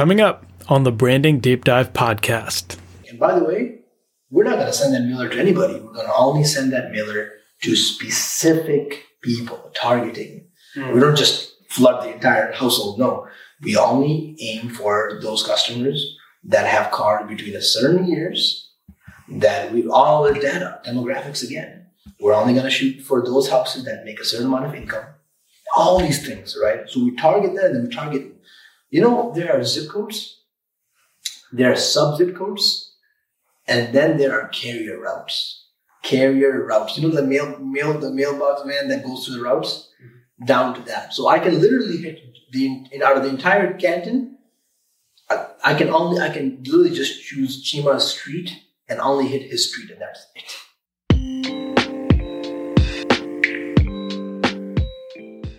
Coming up on the Branding Deep Dive podcast. And by the way, we're not going to send that mailer to anybody. We're going to only send that mailer to specific people, targeting. Mm. We don't just flood the entire household. No, we only aim for those customers that have cars between a certain years that we all the data, demographics again. We're only going to shoot for those houses that make a certain amount of income. All these things, right? So we target that and then we target, you know, there are zip codes, there are sub zip codes, and then there are carrier routes. Carrier routes. You know the mail, mail, the mailbox man that goes through the routes mm-hmm. down to that. So I can literally hit the in, out of the entire canton. I, I can only I can literally just choose Chima Street and only hit his street, and that's it.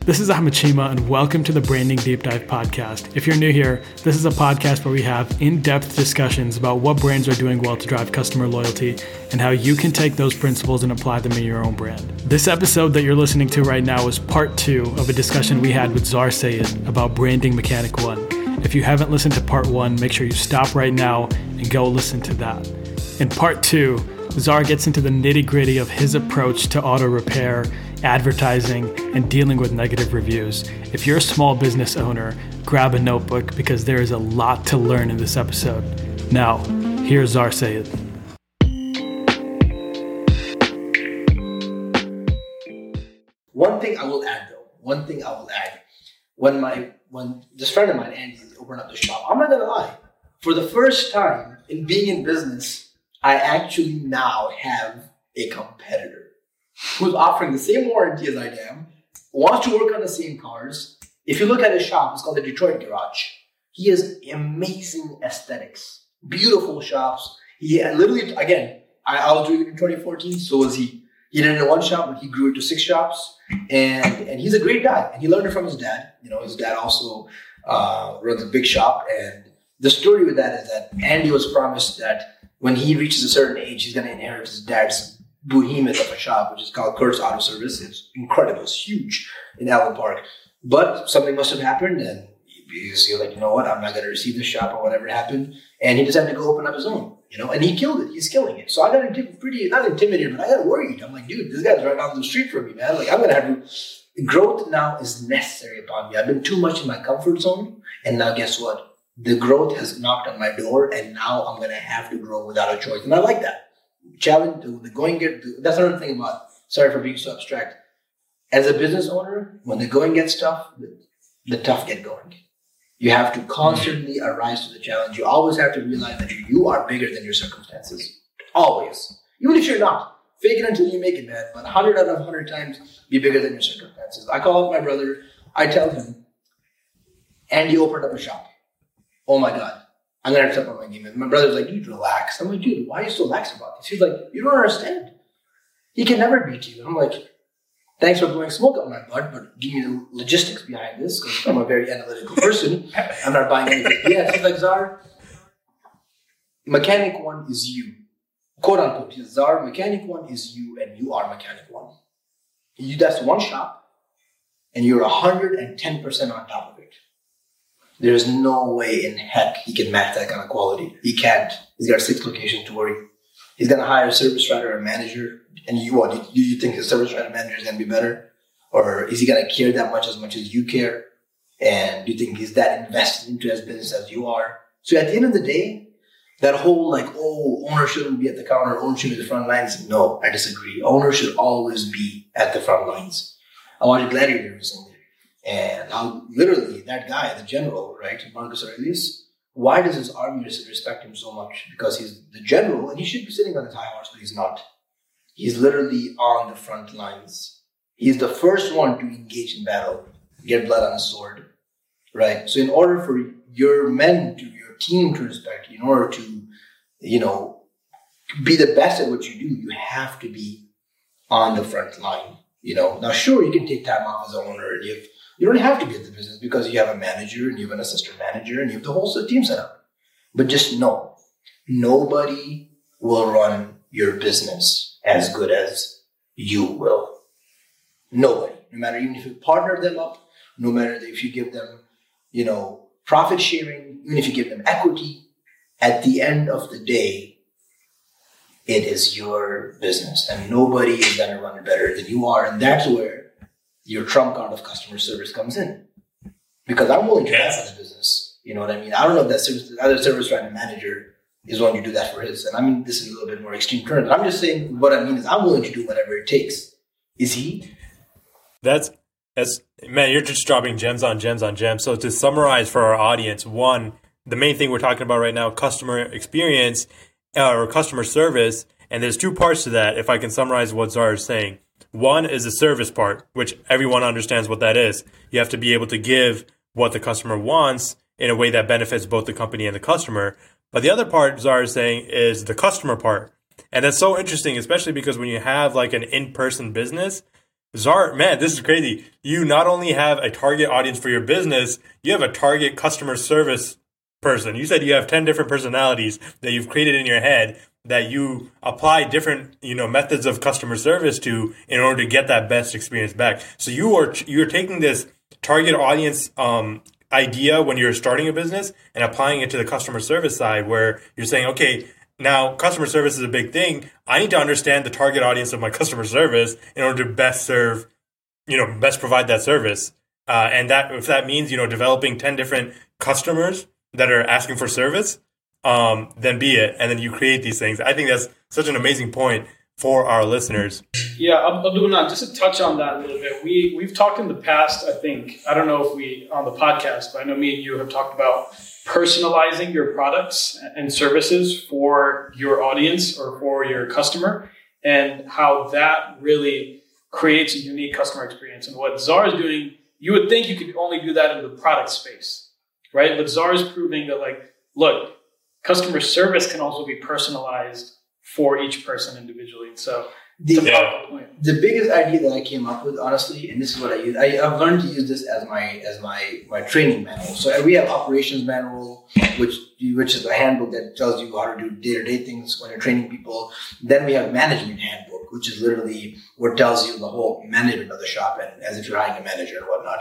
This is Ahmed and welcome to the Branding Deep Dive podcast. If you're new here, this is a podcast where we have in depth discussions about what brands are doing well to drive customer loyalty and how you can take those principles and apply them in your own brand. This episode that you're listening to right now is part two of a discussion we had with Zar Sayed about branding Mechanic One. If you haven't listened to part one, make sure you stop right now and go listen to that. In part two, Zar gets into the nitty gritty of his approach to auto repair advertising, and dealing with negative reviews. If you're a small business owner, grab a notebook because there is a lot to learn in this episode. Now, here's Zar Sayed. One thing I will add though, one thing I will add. When my when this friend of mine, Andy, opened up the shop, I'm not gonna lie. For the first time in being in business, I actually now have a competitor who's offering the same warranty as I am, wants to work on the same cars. If you look at his shop, it's called the Detroit Garage. He has amazing aesthetics, beautiful shops. He literally, again, I, I was doing it in 2014, so was he. He did it in one shop, but he grew it to six shops, and and he's a great guy. And he learned it from his dad. You know, his dad also uh, runs a big shop, and the story with that is that Andy was promised that when he reaches a certain age, he's going to inherit his dad's behemoth of a shop, which is called Kurt's Auto Service. It's incredible. It's huge in Allen Park. But something must have happened, and he's like, you know what, I'm not going to receive this shop or whatever happened. And he decided to go open up his own, you know, and he killed it. He's killing it. So I got pretty, not intimidated, but I got worried. I'm like, dude, this guy's right down the street from me, man. Like, I'm going to have to, growth now is necessary upon me. I've been too much in my comfort zone. And now guess what? The growth has knocked on my door, and now I'm going to have to grow without a choice. And I like that challenge, the, going get, that's another thing about, sorry for being so abstract. As a business owner, when the going gets tough, the, the tough get going. You have to constantly arise to the challenge. You always have to realize that you are bigger than your circumstances. Always. Even if you're not. Fake it until you make it, man. But 100 out of 100 times, be bigger than your circumstances. I call up my brother. I tell him, Andy opened up a shop. Oh my God. I'm gonna step up my game. And my brother's like, dude, relax. I'm like, dude, why are you so lax about this? He's like, you don't understand. He can never beat you. And I'm like, thanks for blowing smoke up my butt, but give me the logistics behind this because I'm a very analytical person. I'm not buying anything. Yeah, he's like, mechanic one is you. Quote unquote. He's Zar, mechanic one is you, and you are mechanic one. You, that's one shop, and you're 110% on top of it. There's no way in heck he can match that kind of quality. He can't. He's got six locations to worry. He's gonna hire a service writer or manager, and you what? Do you think his service writer manager is gonna be better, or is he gonna care that much as much as you care? And do you think he's that invested into his business as you are? So at the end of the day, that whole like, oh, owner shouldn't be at the counter, owner should be the front lines. No, I disagree. Owner should always be at the front lines. I watched Gladiator recently. And how literally that guy, the general, right, Marcus Aurelius, why does his army respect him so much? Because he's the general and he should be sitting on his high horse, but he's not. He's literally on the front lines. He's the first one to engage in battle, get blood on his sword, right? So in order for your men to, your team to respect you, in order to, you know, be the best at what you do, you have to be on the front line. You know, now sure you can take time off as a owner and you have you don't have to be in the business because you have a manager and you have an assistant manager and you have the whole team set up. But just know, nobody will run your business as good as you will. Nobody. No matter even if you partner them up, no matter if you give them, you know, profit sharing, even if you give them equity, at the end of the day, it is your business and nobody is going to run it better than you are. And that's where your trump card of customer service comes in. Because I'm willing to for the business. You know what I mean? I don't know if that service, other service running manager is willing to do that for his. And I mean, this is a little bit more extreme terms. I'm just saying what I mean is I'm willing to do whatever it takes. Is he? That's that's man, you're just dropping gems on gems on gems. So to summarize for our audience, one, the main thing we're talking about right now, customer experience uh, or customer service, and there's two parts to that. If I can summarize what Zar is saying, one is the service part, which everyone understands what that is. You have to be able to give what the customer wants in a way that benefits both the company and the customer. But the other part Zara is saying is the customer part. And that's so interesting, especially because when you have like an in-person business, Zar, man, this is crazy. You not only have a target audience for your business, you have a target customer service person. You said you have 10 different personalities that you've created in your head that you apply different, you know, methods of customer service to in order to get that best experience back. So you are you're taking this target audience um, idea when you're starting a business and applying it to the customer service side where you're saying, okay, now customer service is a big thing. I need to understand the target audience of my customer service in order to best serve, you know, best provide that service. Uh, and that if that means you know developing ten different customers that are asking for service, um, then be it. And then you create these things. I think that's such an amazing point for our listeners. Yeah, Abdullah, just to touch on that a little bit, we we've talked in the past. I think I don't know if we on the podcast, but I know me and you have talked about personalizing your products and services for your audience or for your customer, and how that really creates a unique customer experience. And what Zar is doing, you would think you could only do that in the product space, right? But Zar is proving that, like, look, customer service can also be personalized for each person individually. So the, the biggest idea that I came up with, honestly, and this is what I use. I, have learned to use this as my as my my training manual. So we have operations manual, which which is a handbook that tells you how to do day to day things when you're training people. Then we have management handbook, which is literally what tells you the whole management of the shop and as if you're hiring a manager and whatnot.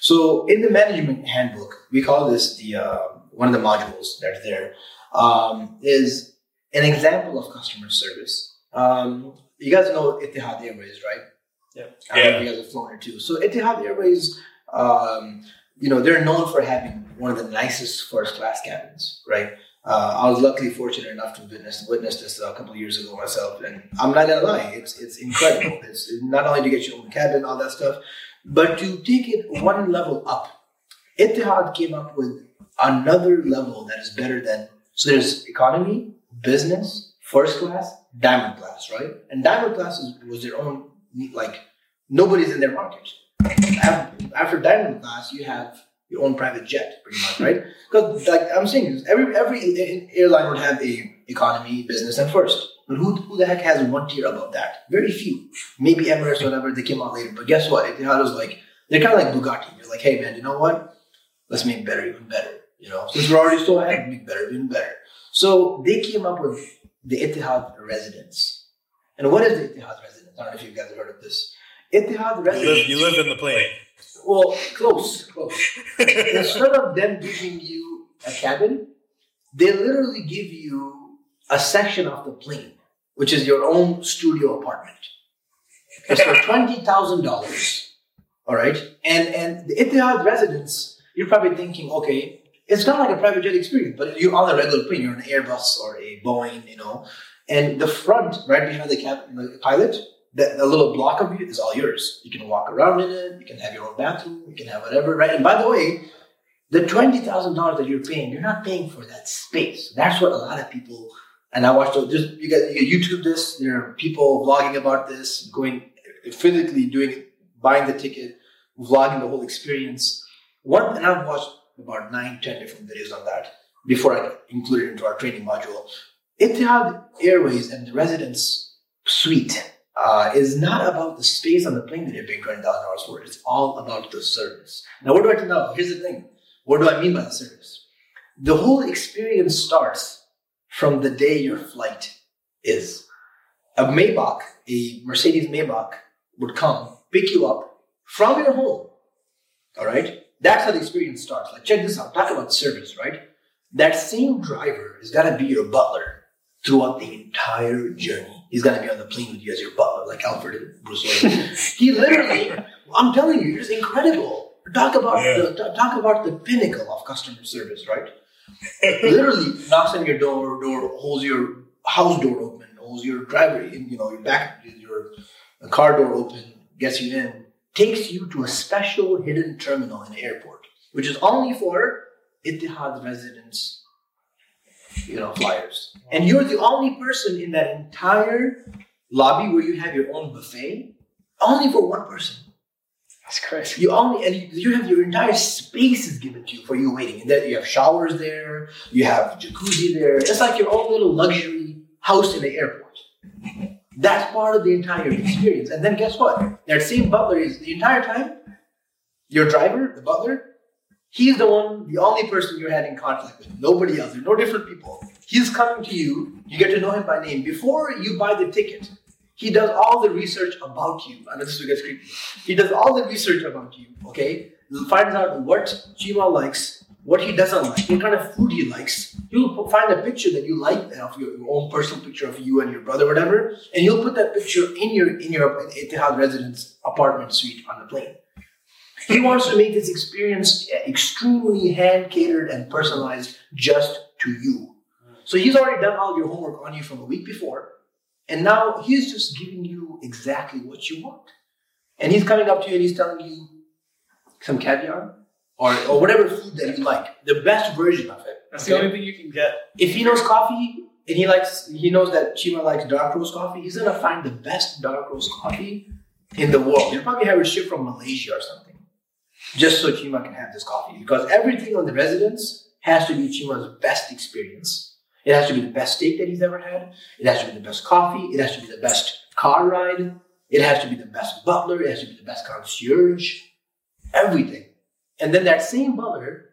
So in the management handbook, we call this the uh, one of the modules that's there um, is an example of customer service. Um, you guys know Etihad Airways, right? Yeah. I yeah. you guys have flown here too. So Etihad Airways, um, you know, they're known for having one of the nicest first class cabins, right? Uh, I was luckily fortunate enough to witness witness this a couple of years ago myself, and I'm not gonna lie, it's it's incredible. it's not only to get your own cabin, and all that stuff, but to take it one level up. Etihad came up with another level that is better than so there's economy, business, first class, diamond class, right? And diamond class is, was their own, like, nobody's in their market. After diamond class, you have your own private jet, pretty much, right? Because, like I'm saying, every every airline would have a economy, business, and first. But who, who the heck has one tier above that? Very few. Maybe Emirates whatever, they came out later. But guess what? Etihad was like, they're kind of like Bugatti. They're like, hey, man, you know what? Let's make better even better. You know, since we're already so ahead, make better even better. So they came up with the Etihad residence. And what is the Etihad residence? I don't know if you guys have heard of this. Etihad residence. You live, you live in the plane. Well, close, close. Instead of them giving you a cabin, they literally give you a section of the plane, which is your own studio apartment. It's for twenty thousand dollars. All right, and and the Etihad residence, you're probably thinking, okay, it's kind of like a private jet experience, but you're on a regular plane. You're an Airbus or a Boeing, you know, and the front, right behind the captain, the pilot, that the little block of you is all yours. You can walk around in it. You can have your own bathroom. You can have whatever, right? And by the way, the twenty thousand dollars that you're paying, you're not paying for that space. That's what a lot of people. And I watched just you got you YouTube this. There are people vlogging about this, going physically doing buying the ticket, vlogging the whole experience. One, and I've watched about nine, ten different videos on that before I included it into our training module. Etihad Airways and the residence suite uh, is not about the space on the plane that you're paying twenty thousand dollars for. It's all about the service. Now, what do I know? Here's the thing. What do I mean by the service? The whole experience starts from the day your flight is. A Maybach, a Mercedes Maybach, would come pick you up from your home. All right That's how the experience starts. Like, check this out. Talk about service, right? That same driver is gonna be your butler throughout the entire journey. He's gonna be on the plane with you as your butler, like Alfred and Bruce Wayne. he literally, I'm telling you, it's incredible. Talk about Yeah. the talk about the pinnacle of customer service, right? literally knocks on your door, door holds your house door open, holds your driveway, you know, your back, your car door open, gets you in, takes you to a special hidden terminal in the airport, which is only for Etihad residents, you know, flyers. And you're the only person in that entire lobby where you have your own buffet, only for one person. That's crazy. You only and you, you have your entire space is given to you for you waiting. And then you have showers there, you have jacuzzi there. It's like your own little luxury house in the airport. That's part of the entire experience. And then guess what? That same butler is the entire time, your driver, the butler, he's the one, the only person you're having contact with. Nobody else. There's no different people. He's coming to you, you get to know him by name. Before you buy the ticket, he does all the research about you. I know this gets creepy. He does all the research about you, okay? Finds out what Chima likes, what he doesn't like, what kind of food he likes. He'll find a picture that you like of your, your own personal picture of you and your brother, whatever, and you'll put that picture in your in your Etihad residence apartment suite on the plane. He wants to make this experience uh, extremely hand catered and personalized just to you. So he's already done all your homework on you from a week before. And now he's just giving you exactly what you want. And he's coming up to you and he's telling you some caviar or, or whatever food that you like, the best version of it. That's the only thing you can get. If he knows coffee and he likes, he knows that Chima likes dark roast coffee, he's gonna find the best dark roast coffee in the world. He'll probably have it shipped from Malaysia or something, just so Chima can have this coffee. Because everything on the residence has to be Chima's best experience. It has to be the best steak that he's ever had. It has to be the best coffee. It has to be the best car ride. It has to be the best butler. It has to be the best concierge. Everything. And then that same butler,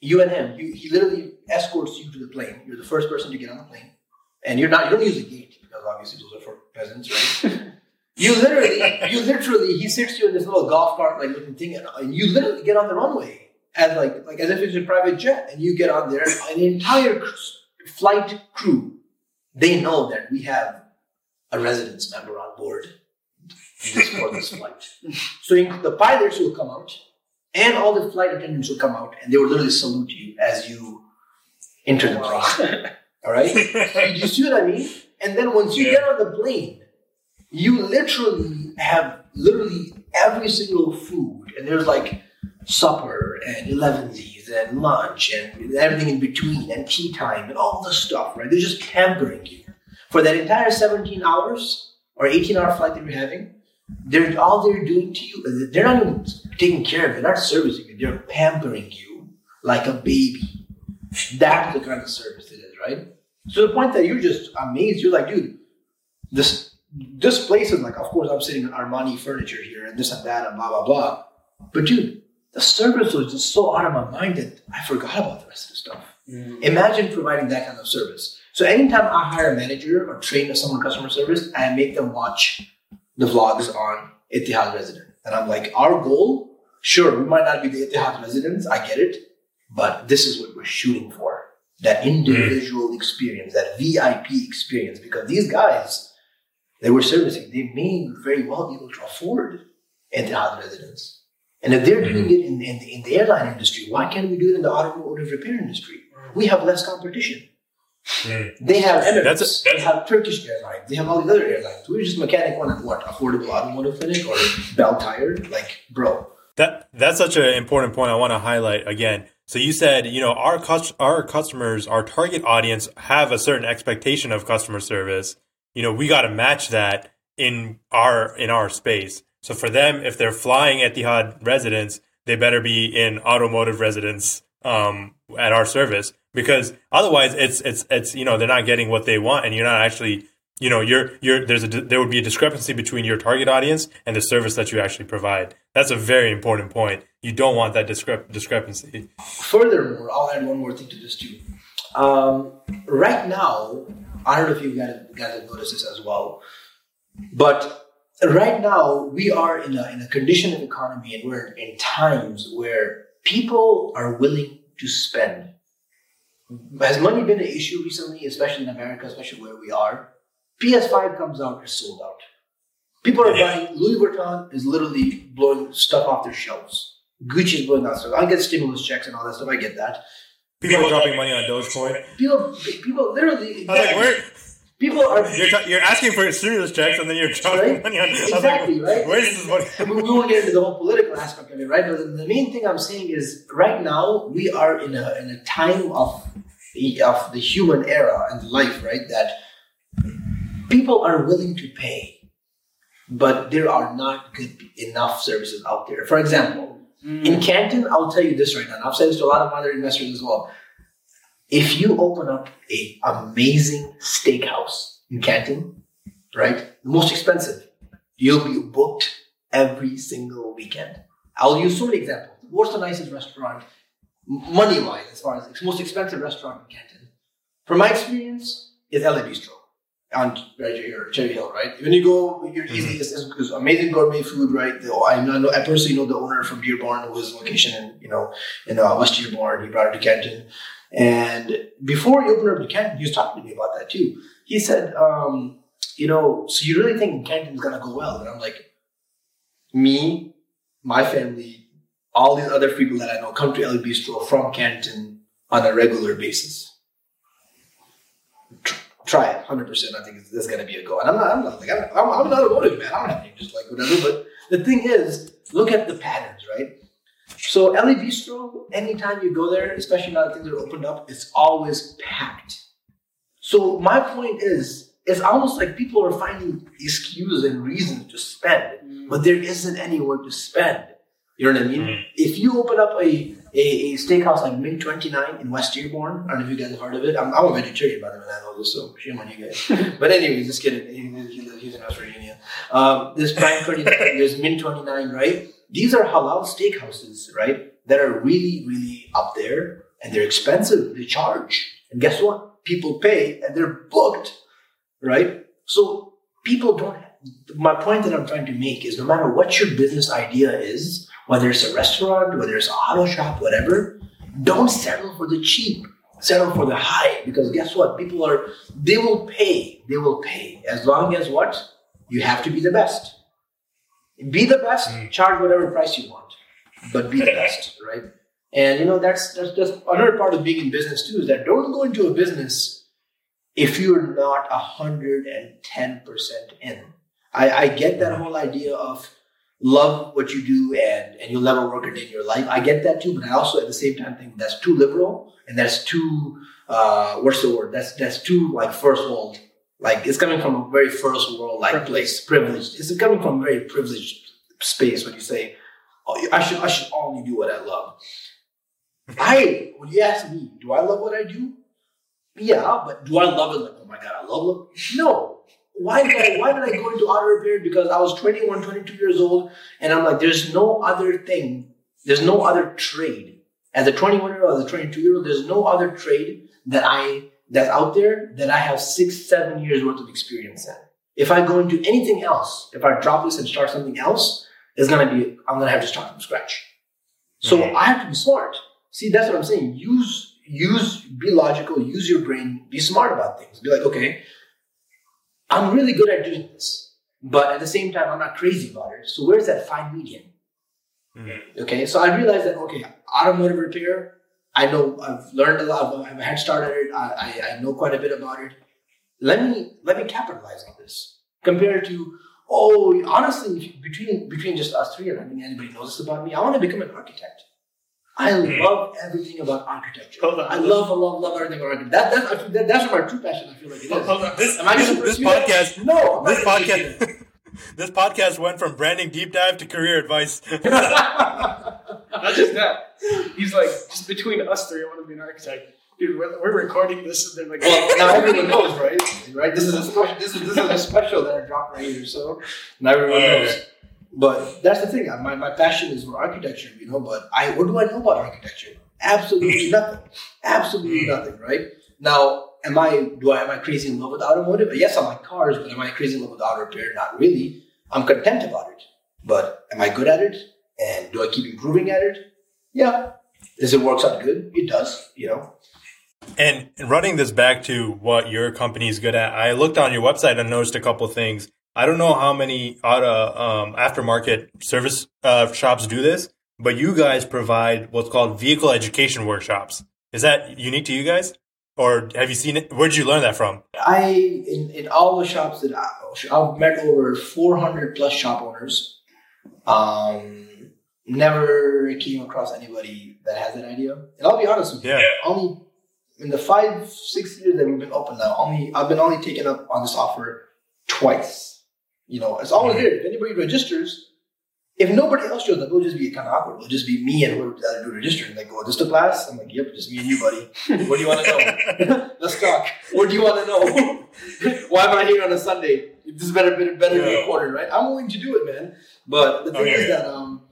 you and him, you, he literally escorts you to the plane. You're the first person to get on the plane. And you're not, you don't use the gate because obviously those are for peasants, right? you literally, you literally, he sits you in this little golf cart like looking thing, and, you literally get on the runway as like, like as if it's a private jet, and you get on there, and the entire flight crew, they know that we have a residence member on board this, for this flight. So the pilots will come out, and all the flight attendants will come out, and they will literally salute you as you enter the plane. All right? you see what I mean? And then once you Yeah. get on the plane, you literally have literally every single food, and there's like supper and elevensies and lunch and everything in between and tea time and all the stuff, right? They're just pampering you for that entire 17 hours or 18 hour flight that you're having. They're all they're doing to you. They're not even taking care of you. They're not servicing you. They're pampering you like a baby. That's the kind of service it is, right? So the point that you're just amazed. You're like, dude, this this place is like, of course, I'm sitting in Armani furniture here and this and that and blah blah blah. But dude, the service was just so out of my mind that I forgot about the rest of the stuff. Mm. Imagine providing that kind of service. So anytime I hire a manager or train someone customer service, I make them watch the vlogs on Etihad Resident. And I'm like, our goal, sure, we might not be the Etihad residents, I get it, but this is what we're shooting for. That hmm. individual experience, that VIP experience, because these guys they were servicing, they may very well be able to afford Etihad residents. And if they're doing hmm. it in, in, in the airline industry, why can't we do it in the automotive repair industry? Hmm. We have less competition. Mm. They have Emirates, That's a- they have Turkish Airlines, they have all these other airlines. We're just mechanic one at what? Affordable automotive clinic or Belle Tire? Like, bro. That that's such an important point. I want to highlight again. So you said, you know, our our customers, our target audience, have a certain expectation of customer service. You know, we got to match that in our in our space. So for them, if they're flying Etihad residents, they better be in automotive residence um, at our service because otherwise, it's it's it's you know they're not getting what they want, and you're not actually you know you're you're there's a there would be a discrepancy between your target audience and the service that you actually provide. That's a very important point. You don't want that discrep- discrepancy. Furthermore, I'll add one more thing to this too. Um, right now, I don't know if you guys, guys have noticed this as well, but right now we are in a, in a condition of economy and we're in times where people are willing to spend. Has money been an issue recently, especially in America, especially where we are? PS5 comes out, it's sold out. People are buying, Louis Vuitton is literally blowing stuff off their shelves. Gucci is blowing out stuff. I get stimulus checks and all that stuff, I get that. People are dropping money on Dogecoin. People, people literally, I was like, where? People are You're, ta- you're asking for stimulus checks and then you're dropping Right? money on. I was Exactly, like, right? Where's this money? I mean, we won't get into the whole political aspect of it, right? But the, the main thing I'm saying is, right now we are in a in a time of the of the human era and life, right? That people are willing to pay, but there are not good enough services out there. For example, in hmm. Canton, I'll tell you this right now. and I've said this to a lot of other investors as well. If you open up a amazing steakhouse in Canton, right, the most expensive, you'll be booked every single weekend. I'll use so many examples. What's the nicest restaurant, money wise, as far as the most expensive restaurant in Canton? From my experience, is LA Bistro on right here, Cherry Hill, right? When you go, you're easy. It's, it's, amazing gourmet food, right? The, I know, I personally know the owner from Dearborn, who was location in you know in uh, West Dearborn. He brought it to Canton, and before he opened up to Canton, he was talking to me about that too. He said, um, you know, so you really think Canton's gonna go well? And I'm like, me, my family, all these other people that I know come to El Bistro from Canton on a regular basis. Tr- Try it, hundred percent. I think it's, gonna be a go. And I'm not, I'm not like I'm, I'm, I'm an automotive man. I'm not just like whatever. But the thing is, look at the patterns, right? So LA Bistro, anytime you go there, especially now that things are opened up, it's always packed. So my point is, it's almost like people are finding excuses and reasons to spend, but there isn't anywhere to spend. You know what I mean? Mm. If you open up a, a, a steakhouse like Mint 29 in West Dearborn, I don't know if you guys have heard of it. I'm, I'm a vegetarian, by the way, I know this, so shame on you guys. but anyways, just kidding. He- he- He's in West Virginia. Um, there's Prime 29, there's Mint 29, right? These are halal steakhouses, right? That are really, really up there, and they're expensive. They charge. And guess what? People pay, and they're booked, right? So people don't. My point that I'm trying to make is no matter what your business idea is, whether it's a restaurant, whether it's an auto shop, whatever, don't settle for the cheap. Settle for the high because guess what? People are they will pay. They will pay as long as what you have to be the best. Be the best. Mm. Charge whatever price you want, but be the best, right? And you know that's that's just another part of being in business too is that don't go into a business if you're not hundred and ten percent in. I, I get that whole idea of love what you do and and you'll never work a day in your life. I get that too, but I also at the same time think that's too liberal and that's too uh what's the word? That's that's too like first world. Like it's coming from a very first world like place, privileged. It's coming from a very privileged space when you say, "Oh, I should I should only do what I love." I when you ask me, do I love what I do? Yeah, but do I love it? Like, oh my god, I love it. No. Why did I why did I go into auto repair? Because I was 21, 22 years old, and I'm like, there's no other thing, there's no other trade. As a 21 year old, as a 22 year old, there's no other trade that I that's out there that I have six, seven years worth of experience in. If I go into anything else, if I drop this and start something else, it's gonna be I'm gonna have to start from scratch. So Mhm. I have to be smart. See, that's what I'm saying. Use use be logical, use your brain, be smart about things. Be like, okay, I'm really good at doing this, but at the same time, I'm not crazy about it. So where's that fine medium? Mhm. Okay, so I realized that okay, automotive repair. I know I've learned a lot. I have a head start it. I, I, I know quite a bit about it. Let me let me capitalize on this compared to oh honestly between between just us three and I think anybody knows this about me. I want to become an architect. I Hmm. love everything about architecture. Hold on. I love, love, love everything about architecture. That, that, that, that's my true passion. I feel like it is. Hold on. This, Am I this, this podcast, No, I'm this podcast, this podcast went from branding deep dive to career advice. Not just that. He's like, just between us three, I want to be an architect. Dude, we're, we're recording this, and they're like, Well, now everyone knows, right? Right. This is a special. This is this is a special that I dropped right here. So now everyone Oh, knows. But that's the thing. My, my passion is for architecture, you know. But I what do I know about architecture? Absolutely nothing. Absolutely hmm. nothing. Right now, am I do I am I crazy in love with automotive? Yes, I like cars, but am I crazy in love with auto repair? Not really. I'm content about it. But am I good at it? And do I keep improving at it? Yeah. Does it work out good? It does, you know. And running this back to what your company is good at, I looked on your website and noticed a couple things. I don't know how many auto um, aftermarket service uh, shops do this, but you guys provide what's called vehicle education workshops. Is that unique to you guys, or have you seen it? Where did you learn that from? I in, in all the shops that I, I've met over 400 plus shop owners. Um, never came across anybody that has that idea. And I'll be honest with you, Yeah. only in the five six years that we've been open now, only I've been only taken up on this offer twice. You know, it's always Mhm. there. If anybody registers, if nobody else shows up, it'll just be kind of awkward. It'll just be me and whoever the other dude registering. Like, oh, this the class? I'm like, yep, just me and you, buddy. What do you want to know? Let's talk. What do you want to know? Why am I here on a Sunday? This is better, better, better be Yeah. recorded, right? I'm willing to do it, man. But the thing Okay. is that um,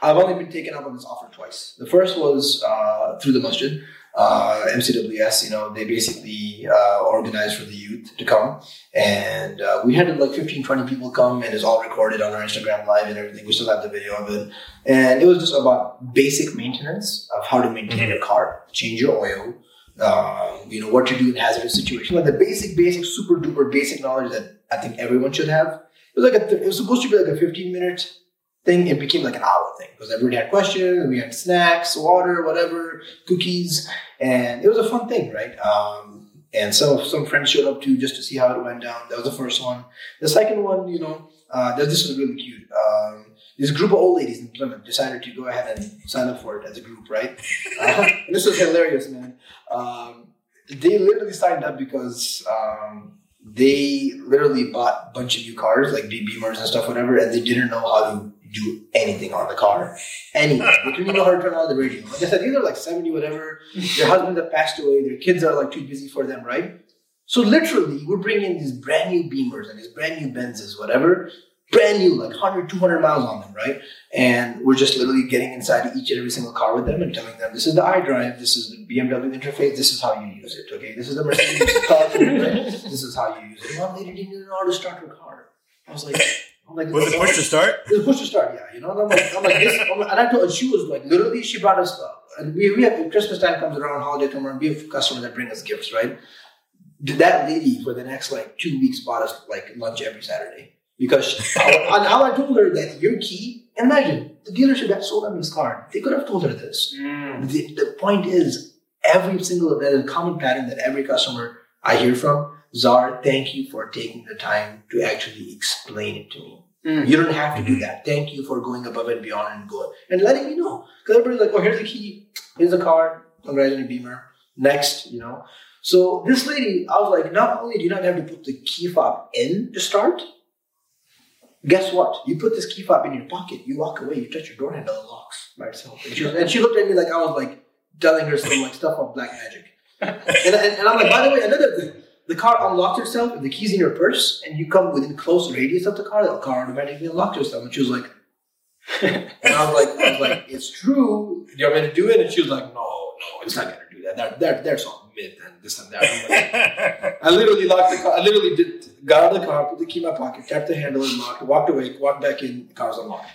I've only been taken up on this offer twice. The first was uh, through the masjid, uh, MCWS. You know, they basically uh, organized for the youth to come, and uh, we had like 15, 20 people come, and it's all recorded on our Instagram live and everything. We still have the video of it, and it was just about basic maintenance of how to maintain your car, change your oil. Um, you know what to do in hazardous situations, like the basic, basic, super duper basic knowledge that I think everyone should have. It was like a, it was supposed to be like a 15 minute thing, it became like an hour thing because everybody had questions. We had snacks, water, whatever, cookies, and it was a fun thing, right? Um, and some some friends showed up too just to see how it went down. That was the first one. The second one, you know, uh, this this was really cute. Um, this group of old ladies in Plymouth decided to go ahead and sign up for it as a group, right? Uh, this was hilarious, man. Um, they literally signed up because um, they literally bought a bunch of new cars, like big Beamers and stuff, whatever, and they didn't know how to do anything on the car. Anything. They couldn't even know how to turn on the radio. Like I said, these are like 70, whatever. Their husbands have passed away. Their kids are like too busy for them, right? So literally, we're bringing these brand new Beamers and these brand new Benzes, whatever, brand new, like 100, 200 miles on them, right? And we're just literally getting inside each and every single car with them and telling them, this is the iDrive, this is the BMW interface, this is how you use it, okay? This is the Mercedes car, right? this is how you use it. One lady didn't even know how to start her car. I was like, I'm like, Was it push to start? it was push to start, yeah. You know, and I'm like, I'm like this, I'm like, and I told, and she was like, literally, she brought us, uh, and we, we have Christmas time comes around, holiday come around, we have customers that bring us gifts, right? Did that lady for the next like two weeks bought us like lunch every Saturday because she, and how I told her that your key. Imagine the dealership that sold them this car. They could have told her this. The, the point is, every single that is a common pattern that every customer I hear from. Zar, thank you for taking the time to actually explain it to me. Mm. You don't have to do that. Thank you for going above and beyond and going and letting me know. Because everybody's like, oh, here's the key, here's the card, congratulations, Beamer. Next, you know. So this lady, I was like, not only do you not have to put the key fob in to start, guess what? You put this key fob in your pocket, you walk away, you touch your door handle, it locks by itself. And she, was, and she looked at me like I was like telling her some like stuff of black magic. And, and, and I'm like, by the way, another thing. The car unlocks itself if the key's in your purse and you come within close radius of the car, the car automatically unlocks itself. And she was like, and I was like, I was like, it's true. Do you want me to do it? And she was like, no, no, it's not gonna do that. That, that that's all myth and this and that. Like, I literally locked the car. I literally did got out of the car, put the key in my pocket, tapped the handle and locked, walked away, walked back in, the car was unlocked.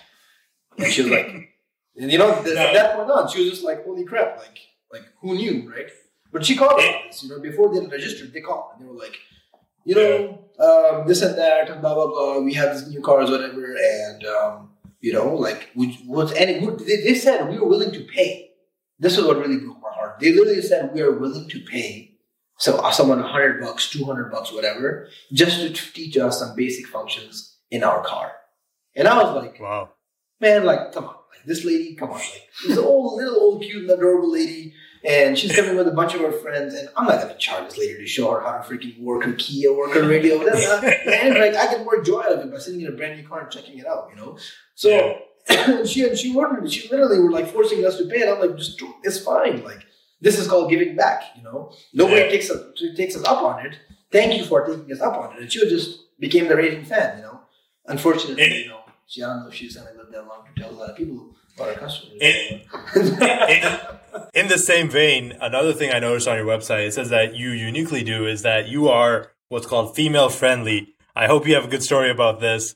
And she was like, and you know, th- that point on, she was just like, holy crap, like, like who knew, right? But she called about this, you know, before they registered, they called and they were like, you know, um, this and that, and blah blah blah. We have these new cars, whatever, and um, you know, like, what's any? Would, they, they said we were willing to pay. This is what really broke my heart. They literally said we are willing to pay so uh, someone a hundred bucks, two hundred bucks, whatever, just to teach us some basic functions in our car. And I was like, wow. man, like, come on, like this lady, come on, like this old little old cute and adorable lady, and she's coming with a bunch of her friends, and I'm not gonna charge this lady to show her how to freaking work her key or work her radio. Not, man, like I get more joy out of it by sitting in a brand new car and checking it out, you know. So she and she ordered, she literally were like forcing us to pay, and I'm like, just it's fine, like. This is called giving back, you know. Nobody Yeah. takes us takes us up on it. Thank you for taking us up on it. And she just became the raving fan, you know. Unfortunately, And- you know, she I don't know if she's gonna live that long to tell a lot of people about her customers. And- in, in the same vein, another thing I noticed on your website, it says that you uniquely do is that you are what's called female friendly. I hope you have a good story about this.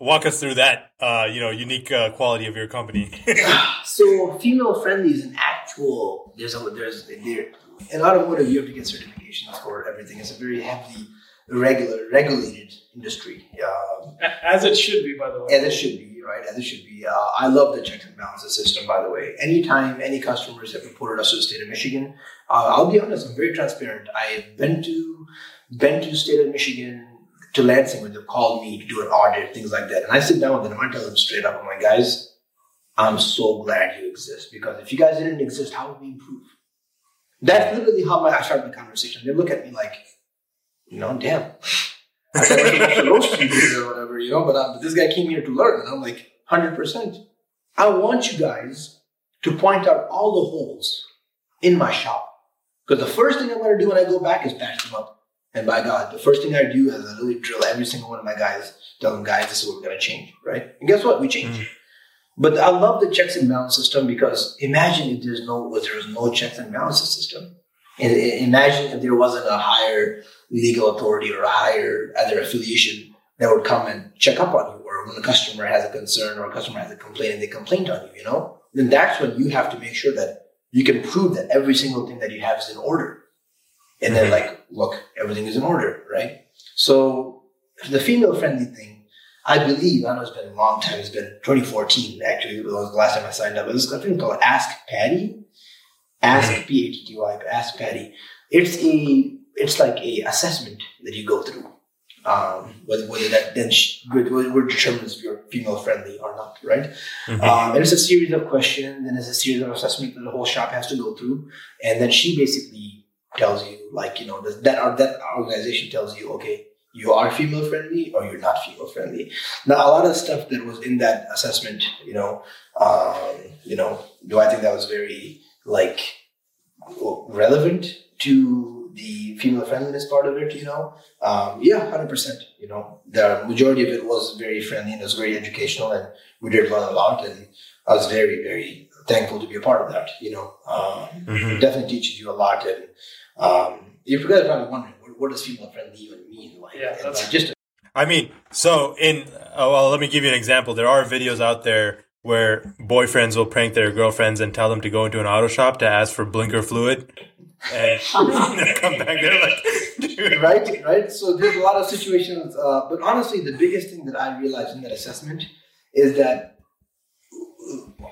walk us through that, uh, you know, unique uh, quality of your company. so female friendly is an actual. There's a there's there in automotive you have to get certifications for everything. It's a very heavily regular regulated industry. Um, as it should be, by the way. As it should be, right? As it should be. Uh, I love the checks and balances system, by the way. Anytime any customers have reported us to the state of Michigan, uh, I'll be honest, I'm very transparent. I've been to been to the state of Michigan to Lansing when they've called me to do an audit, things like that. And I sit down with them and I tell them straight up, I'm like, guys, I'm so glad you exist because if you guys didn't exist, how would we improve? That's literally how I started the conversation. They look at me like, you know, damn. I a roast or whatever, you know, but, um, but this guy came here to learn, and I'm like, 100%. I want you guys to point out all the holes in my shop. Because the first thing I'm going to do when I go back is patch them up. And by God, the first thing I do is I literally drill every single one of my guys, tell them, guys, this is what we're going to change, right? And guess what? We change. Mm. But I love the checks and balance system because imagine if there's no, if there was no checks and balances system. And imagine if there wasn't a higher legal authority or a higher other affiliation that would come and check up on you, or when a customer has a concern or a customer has a complaint and they complain on you, you know, then that's when you have to make sure that you can prove that every single thing that you have is in order. And then like, look, everything is in order, right? So the female friendly thing, I believe, I know it's been a long time, it's been 2014 actually, it was the last time I signed up. It was a thing called Ask Patty. Ask mm-hmm. P A T T Y, Ask Patty. It's a it's like a assessment that you go through. Um, whether, whether that then sh- whether determines if you're female friendly or not, right? Mm-hmm. Um, and it's a series of questions and it's a series of assessments that the whole shop has to go through, and then she basically tells you like you know that that organization tells you okay you are female friendly or you're not female friendly now a lot of stuff that was in that assessment you know um, you know do i think that was very like relevant to the female friendliness part of it you know um, yeah 100% you know the majority of it was very friendly and it was very educational and we did learn a lot and i was very very thankful to be a part of that you know um, mm-hmm. definitely teaches you a lot and um, you guys are probably wondering what, what does female friendly even mean? Like, yeah, that's like just. A- I mean, so in oh, well, let me give you an example. There are videos out there where boyfriends will prank their girlfriends and tell them to go into an auto shop to ask for blinker fluid. And come back there like, dude. right, right. So there's a lot of situations, uh, but honestly, the biggest thing that I realized in that assessment is that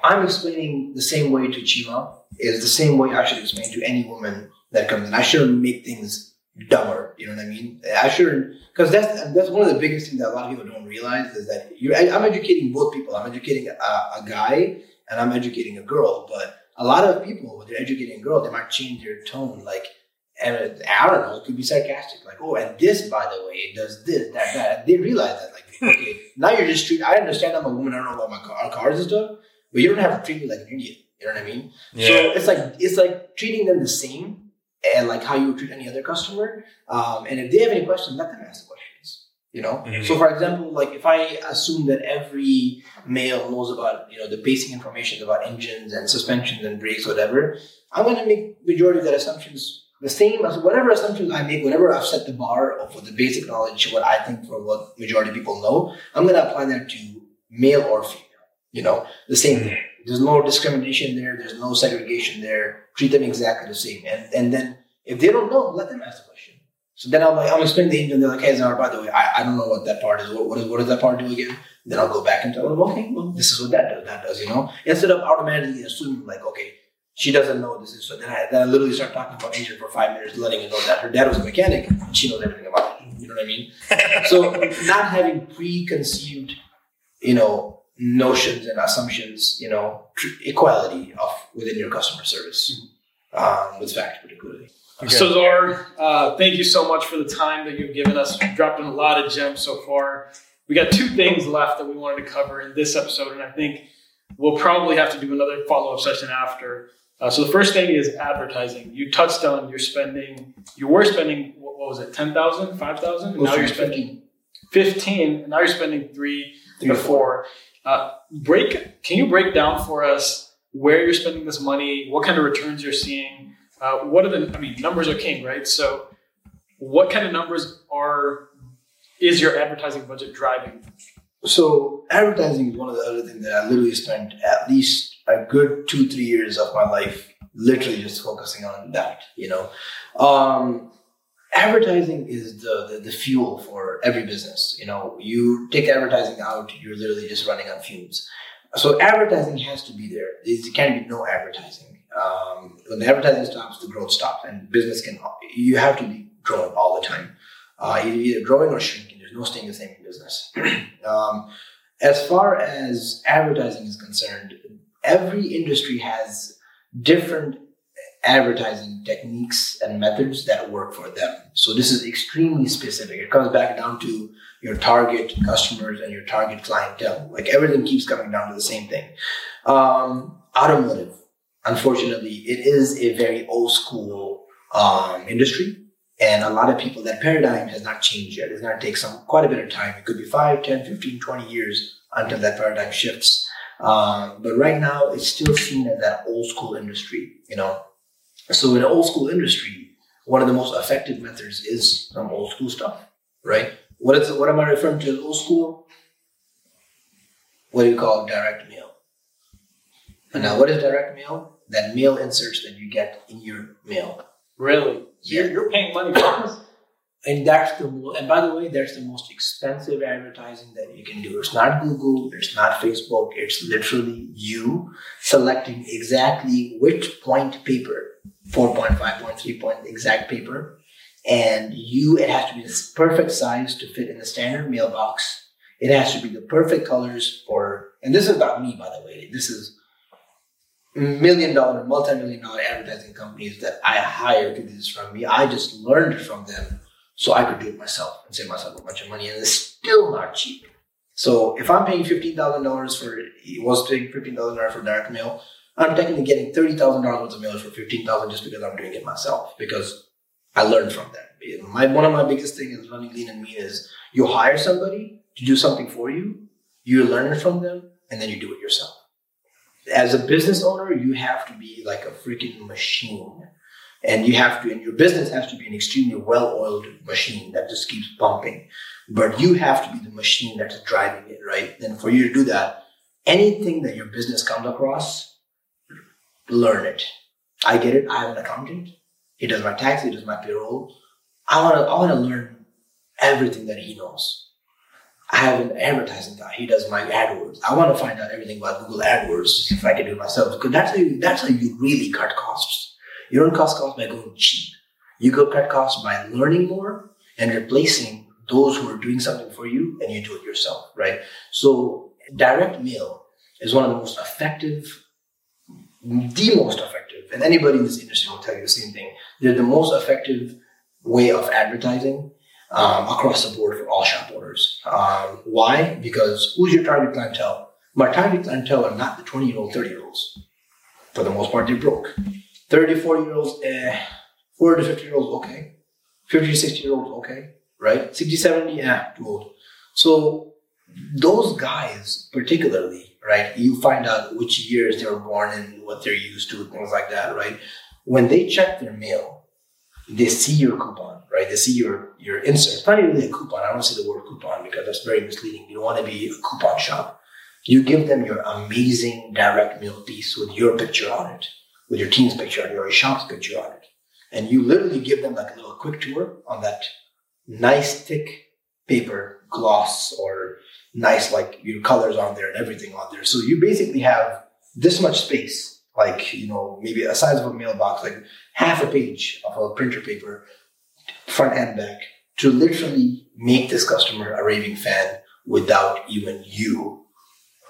I'm explaining the same way to Chima is the same way I should explain to any woman that comes in. I shouldn't make things dumber. You know what I mean? I shouldn't because that's that's one of the biggest things that a lot of people don't realize is that you. I'm educating both people. I'm educating a, a guy and I'm educating a girl. But a lot of people, when they're educating girl, they might change their tone. Like, and I don't know, it could be sarcastic. Like, oh, and this, by the way, it does this, that, that. And they realize that. Like, okay, now you're just treating. I understand I'm a woman. I don't know about my car, our cars and stuff, but you don't have to treat me like an idiot. You know what I mean? Yeah. So it's like it's like treating them the same and like how you would treat any other customer. Um, and if they have any questions, let them ask the questions. You know. Mm-hmm. So for example, like if I assume that every male knows about you know the basic information about engines and suspensions and brakes, whatever, I'm going to make majority of that assumptions the same as whatever assumptions I make, whatever I've set the bar for the basic knowledge, what I think for what majority of people know, I'm going to apply that to male or female. You know, the same mm-hmm. thing. There's no discrimination there. There's no segregation there. Treat them exactly the same. And and then if they don't know, let them ask the question. So then I'm like, I'm explaining the engine. They're like, hey, Zahar, by the way, I, I don't know what that part is. What, what is what does that part do again? Then I'll go back and tell them, okay, well, this is what that does. That does, you know. Instead of automatically assuming like, okay, she doesn't know what this is. So then I, then I literally start talking about engine for five minutes, letting her know that her dad was a mechanic and she knows everything about it. You know what I mean? so not having preconceived, you know, notions and assumptions, you know, equality of within your customer service um, with fact particularly. Okay. Zahar, uh, thank you so much for the time that you've given us. We've dropped in a lot of gems so far. We got two things left that we wanted to cover in this episode, and I think we'll probably have to do another follow-up session after. Uh, so the first thing is advertising. You touched on you're spending, you were spending, what, what was it, 10,000, 5,000? And now you're spending 15, and now you're spending three, three to four. Uh, break. Can you break down for us where you're spending this money? What kind of returns you're seeing? Uh, what are the? I mean, numbers are king, right? So, what kind of numbers are is your advertising budget driving? So advertising is one of the other things that I literally spent at least a good two, three years of my life literally just focusing on that, you know. Um, advertising is the, the, the fuel for every business. You know, you take advertising out, you're literally just running on fumes. So advertising has to be there. There can't be no advertising. Um, when the advertising stops, the growth stops, and business can. You have to be growing all the time. Uh, either growing or shrinking. There's no staying the same in business. um, as far as advertising is concerned, every industry has different advertising techniques and methods that work for them. So this is extremely specific. It comes back down to your target customers and your target clientele. Like everything keeps coming down to the same thing. Um, automotive, unfortunately, it is a very old school um, industry. And a lot of people, that paradigm has not changed yet. It's going to take some quite a bit of time. It could be 5, 10, 15, 20 years until that paradigm shifts. Um, but right now, it's still seen as that old school industry, you know. So in an old school industry, one of the most effective methods is some old school stuff, right? What is what am I referring to as old school? What do you call direct mail? And now, what is direct mail? That mail inserts that you get in your mail. Really? So yeah. you're, you're paying money for this? And that's the and by the way, that's the most expensive advertising that you can do. It's not Google, it's not Facebook, it's literally you selecting exactly which point paper 4.5 point, 3 point exact paper. And you, it has to be the perfect size to fit in the standard mailbox. It has to be the perfect colors for, and this is not me, by the way. This is million dollar, multi million dollar advertising companies that I hired to do this from me. I just learned from them so I could do it myself and save myself a bunch of money. And it's still not cheap. So if I'm paying $15,000 for, it was paying $15,000 for direct mail, I'm technically getting thirty thousand dollars worth of mailers for $15,000 just because I'm doing it myself because I learned from them. My one of my biggest things is running lean and mean is you hire somebody to do something for you, you learn from them, and then you do it yourself. As a business owner, you have to be like a freaking machine. And you have to, and your business has to be an extremely well-oiled machine that just keeps pumping. But you have to be the machine that's driving it, right? And for you to do that, anything that your business comes across, learn it. I get it. I have an accountant. He does my tax. He does my payroll. I want to. I want to learn everything that he knows. I have an advertising guy. He does my AdWords. I want to find out everything about Google AdWords if I can do it myself. Because that's how you, that's how you really cut costs. You don't cut costs by going cheap. You go cut costs by learning more and replacing those who are doing something for you, and you do it yourself, right? So direct mail is one of the most effective the most effective, and anybody in this industry will tell you the same thing. They're the most effective way of advertising um, across the board for all shop owners. Um, why? Because who's your target clientele? My target clientele are not the 20 year old, 30 year olds. For the most part, they're broke. 30, 40 year olds, eh. 40 to 50 year olds, okay. 50 to 60 year olds, okay. Right? 60, 70, yeah, too old. So those guys, particularly, right? You find out which years they were born and what they're used to, things like that, right? When they check their mail, they see your coupon, right? They see your your insert. Not even a coupon. I don't say the word coupon because that's very misleading. You don't want to be a coupon shop. You give them your amazing direct mail piece with your picture on it, with your team's picture on it, or your shop's picture on it. And you literally give them like a little quick tour on that nice thick paper gloss or nice like your colors on there and everything on there. So you basically have this much space, like you know maybe a size of a mailbox, like half a page of a printer paper, front and back, to literally make this customer a raving fan without even you,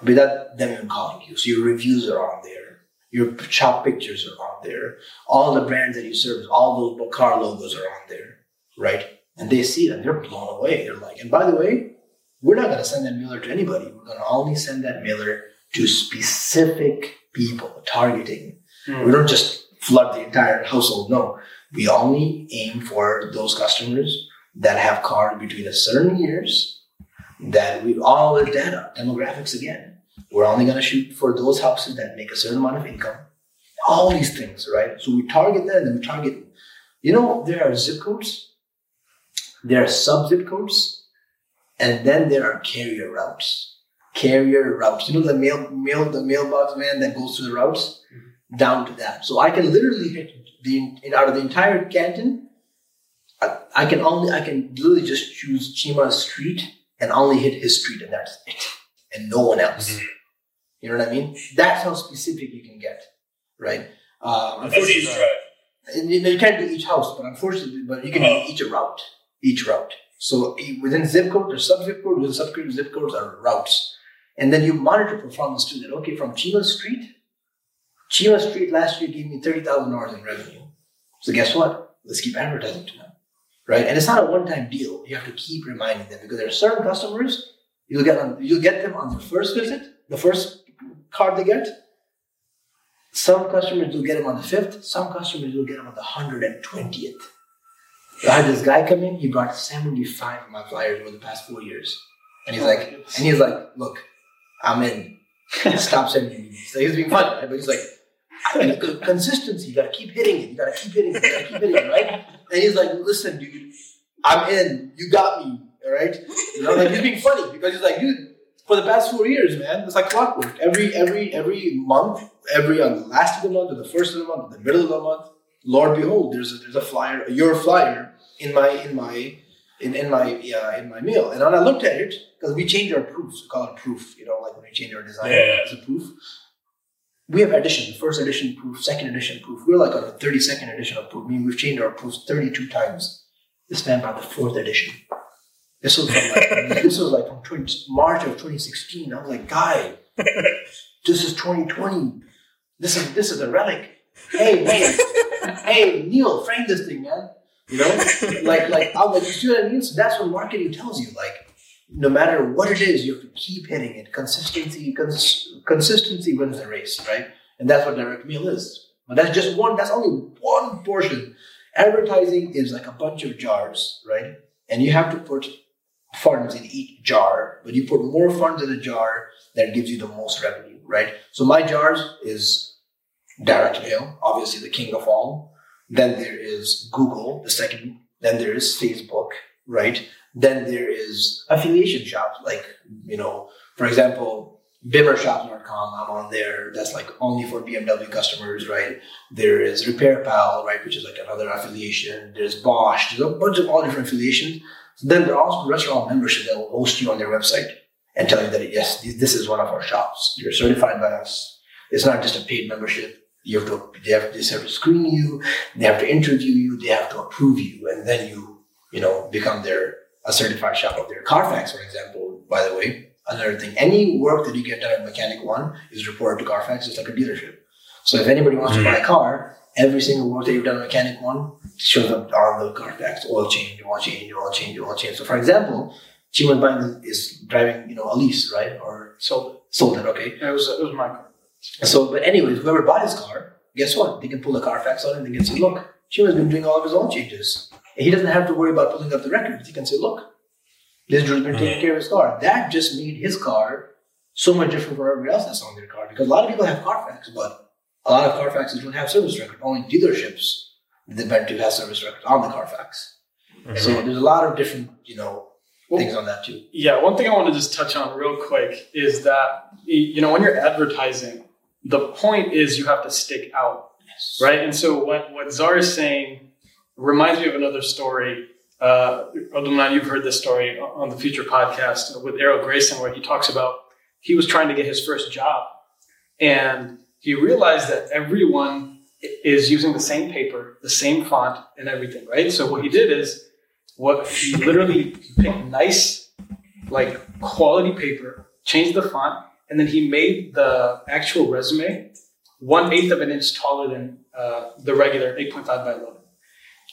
without them even calling you. So your reviews are on there. Your shop pictures are on there. All the brands that you service, all those car logos are on there, right? And they see and they're blown away. They're like, and by the way, we're not going to send that mailer to anybody. We're going to only send that mailer to specific people, targeting. Mm. We don't just flood the entire household. No, we only aim for those customers that have cars between a certain years that we all the data, demographics again. We're only going to shoot for those houses that make a certain amount of income. All these things, right? So we target that and then we target, you know, there are zip codes, there are sub zip codes, and then there are carrier routes. Carrier routes. You know the mail mail the mailbox man that goes to the routes down to that. So I can literally hit the in, out of the entire Canton. I, I can only I can literally just choose Chima's street and only hit his street and that's it, and no one else. Mhm. You know what I mean? That's how specific you can get, right? Um, That's unfortunately, and you, know, you can't do each house, but unfortunately, but you can do each route, each route. So e- within zip code or sub zip code, within sub zip codes are routes, and then you monitor performance to that. Okay, from Chima Street, Chima Street last year gave me thirty thousand dollars in revenue. So guess what? Let's keep advertising to them, right? And it's not a one-time deal. You have to keep reminding them because there are certain customers you'll get on, you'll get them on the first visit, the first card they get. Some customers will get them on the fifth. Some customers will get them on the hundred and twentieth. I had this guy come in. He brought seventy-five of my flyers over the past four years, and he's like, and he's like, "Look, I'm in. Stop sending me." So he's being funny, but he's like, "Consistency. You gotta keep hitting it. You gotta keep hitting it. You gotta keep hitting it, right?" And he's like, "Listen, dude, I'm in. You got me. All right." You know, like he's being funny because he's like, "Dude." For the past four years, man, it's like clockwork. Every every every month, every on the last of the month, or the first of the month, or the middle of the month, Lord behold, there's a, there's a flyer, your flyer in my in my in, in my uh, in my mail. And when I looked at it, because we change our proofs, we call it proof, you know, like when we change our design Yeah. as a proof. We have edition, first edition proof, second edition proof. We're like on the 32nd edition of proof. I mean, we've changed our proofs 32 times. This time about the fourth edition. This was from like this was like from 20, March of 2016. I was like, guy, this is 2020. This is this is a relic. Hey, hey, hey, Neil, frame this thing, man. You know, like like I'm like, you see what I mean? So that's what marketing tells you. Like, no matter what it is, you have to keep hitting it. Consistency, cons- consistency wins the race, right? And that's what direct mail is. But that's just one. That's only one portion. Advertising is like a bunch of jars, right? And you have to put funds in each jar, but you put more funds in a jar that gives you the most revenue, right? So my jars is direct mail, obviously the king of all. Then there is Google, the second. Then there is Facebook, right? Then there is affiliation shops, like, you know, for example, BimmerShops.com, I'm on there. That's like only for BMW customers, right? There is RepairPal, right, which is like another affiliation. There's Bosch. There's a bunch of all different affiliations. Then there are also restaurant membership that will host you on their website and tell you that yes, this is one of our shops. You're certified by us. It's not just a paid membership. You have to they have, they have to screen you, they have to interview you, they have to approve you, and then you you know become their a certified shop of their Carfax, for example. By the way, another thing, any work that you get done at Mechanic One is reported to Carfax. It's like a dealership. So if anybody wants to buy a mm-hmm. car, every single work that you've done at Mechanic One shows up on the Carfax oil change, oil change, oil change, oil change. So for example, Chima's buying is driving, you know, a lease, right? Or Sold it. sold it, okay. It was it was my car. So, but anyways, whoever bought his car, guess what? They can pull the Carfax on it and they can say, look, Chima's been doing all of his own changes. And he doesn't have to worry about pulling up the records. He can say, look, this dude's been taking uh-huh. care of his car. That just made his car so much different from everybody else that's on their car. Because a lot of people have Carfax, but a lot of Carfaxes don't have service record. Only dealerships depend to have service records on the Carfax. Mm-hmm. So there's a lot of different, you know, things on that too. Yeah, one thing I want to just touch on real quick is that you know when you're advertising, the point is you have to stick out, right? And so what what Zara is saying reminds me of another story. Uh, Abdulman, you've heard this story on the Future podcast with Errol Grayson, where he talks about he was trying to get his first job, and he realized that everyone is using the same paper, the same font, and everything, right? So what he did is, what he literally picked nice, like quality paper, changed the font, and then he made the actual resume one eighth of an inch taller than uh, the regular 8.5 by 11.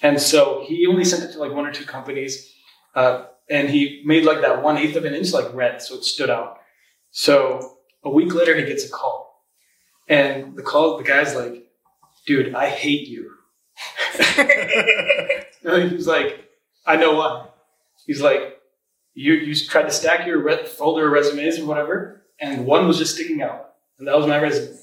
And so he only sent it to like one or two companies, uh, and he made like that one eighth of an inch like red, so it stood out. So a week later, he gets a call, and the call, the guy's like, "Dude, I hate you." He's like, "I know why." He's like, "You you tried to stack your folder of resumes or whatever, and one was just sticking out, and that was my resume."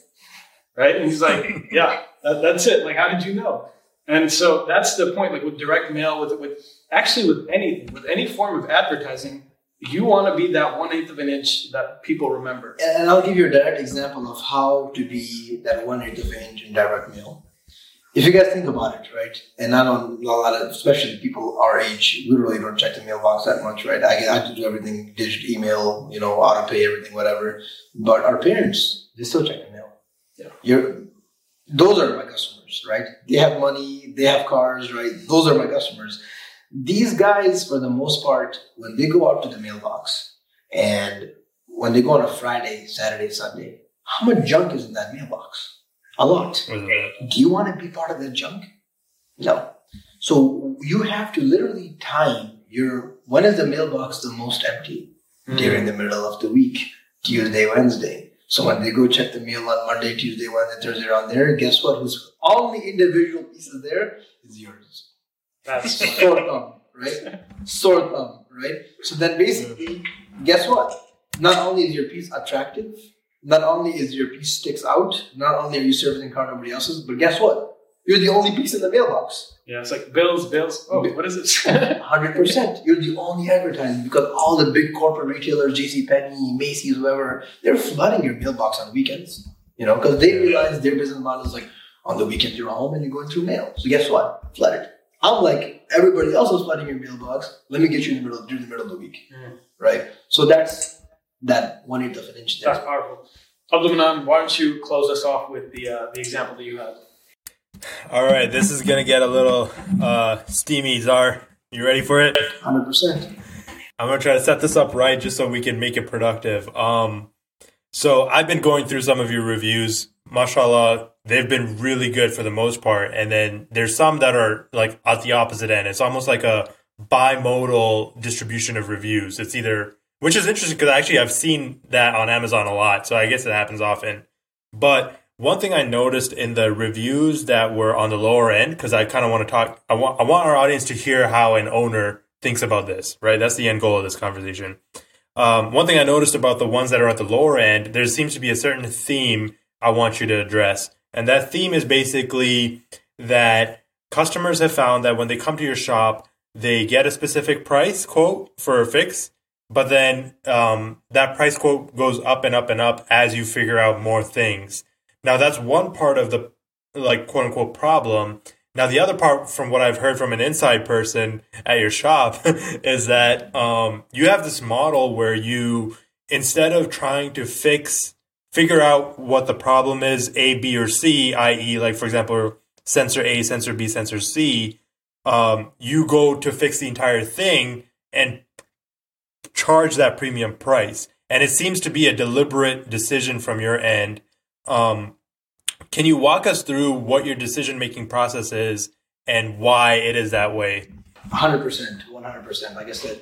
Right? And he's like, "Yeah, that, that's it. Like, how did you know?" And so that's the point. Like with direct mail, with with actually with anything, with any form of advertising, you want to be that one eighth of an inch that people remember. And I'll give you a direct example of how to be that one eighth of an inch in direct mail. If you guys think about it, right, and I don't, a lot of, especially people our age, we really don't check the mailbox that much, right? I, I have to do everything digital, email, you know, auto pay, everything, whatever. But our parents, they still check the mail. Yeah. You're, those are my customers, right? They have money, they have cars, right? Those are my customers. These guys, for the most part, when they go out to the mailbox and when they go on a Friday, Saturday, Sunday, how much junk is in that mailbox? A lot. Do you want to be part of that junk? No. So you have to literally time your when is the mailbox the most empty? Mm. During the middle of the week, Tuesday, Wednesday. So when they go check the mail on Monday, Tuesday, Wednesday, Thursday around there, guess what? Who's all the individual pieces there is yours. That's Sore thumb, right? Sore thumb, right? So then basically, guess what? Not only is your piece attractive, not only is your piece sticks out, not only are you servicing car nobody else's, but guess what? You're the only piece in the mailbox. yeah, it's like bills, bills. Oh, what is it? Hundred percent. You're the only advertising because all the big corporate retailers, J.C. Penney, Macy's, whoever, they're flooding your mailbox on weekends. You know, because they realize their business model is like on the weekend you're home and you're going through mail. So guess what? Flooded. I'm like everybody else is flooding your mailbox. Let me get you in the middle during the middle of the week, Mm. right? So that's that one eighth of an inch there. That's powerful. Abdulmanan, why don't you close us off with the uh, the example that you had? All right, this is gonna get a little uh, steamy. Zar, you ready for it? Hundred percent. I'm gonna try to set this up right just so we can make it productive. Um, so I've been going through some of your reviews. Mashallah, they've been really good for the most part, and then there's some that are like at the opposite end. It's almost like a bimodal distribution of reviews. It's either which is interesting because actually I've seen that on Amazon a lot, so I guess it happens often. But one thing I noticed in the reviews that were on the lower end, because I kind of want to talk, I want I want our audience to hear how an owner thinks about this, right? That's the end goal of this conversation. Um, one thing I noticed about the ones that are at the lower end, there seems to be a certain theme I want you to address, and that theme is basically that customers have found that when they come to your shop, they get a specific price quote for a fix, but then um, that price quote goes up and up and up as you figure out more things. Now that's one part of the like quote unquote problem. Now the other part, from what I've heard from an inside person at your shop, is that um, you have this model where you instead of trying to fix, figure out what the problem is, A, B, or C, i.e., like for example, sensor A, sensor B, sensor C, um, you go to fix the entire thing and charge that premium price. And it seems to be a deliberate decision from your end. Um, can you walk us through what your decision making process is and why it is that way? Hundred percent, one hundred percent. Like I said,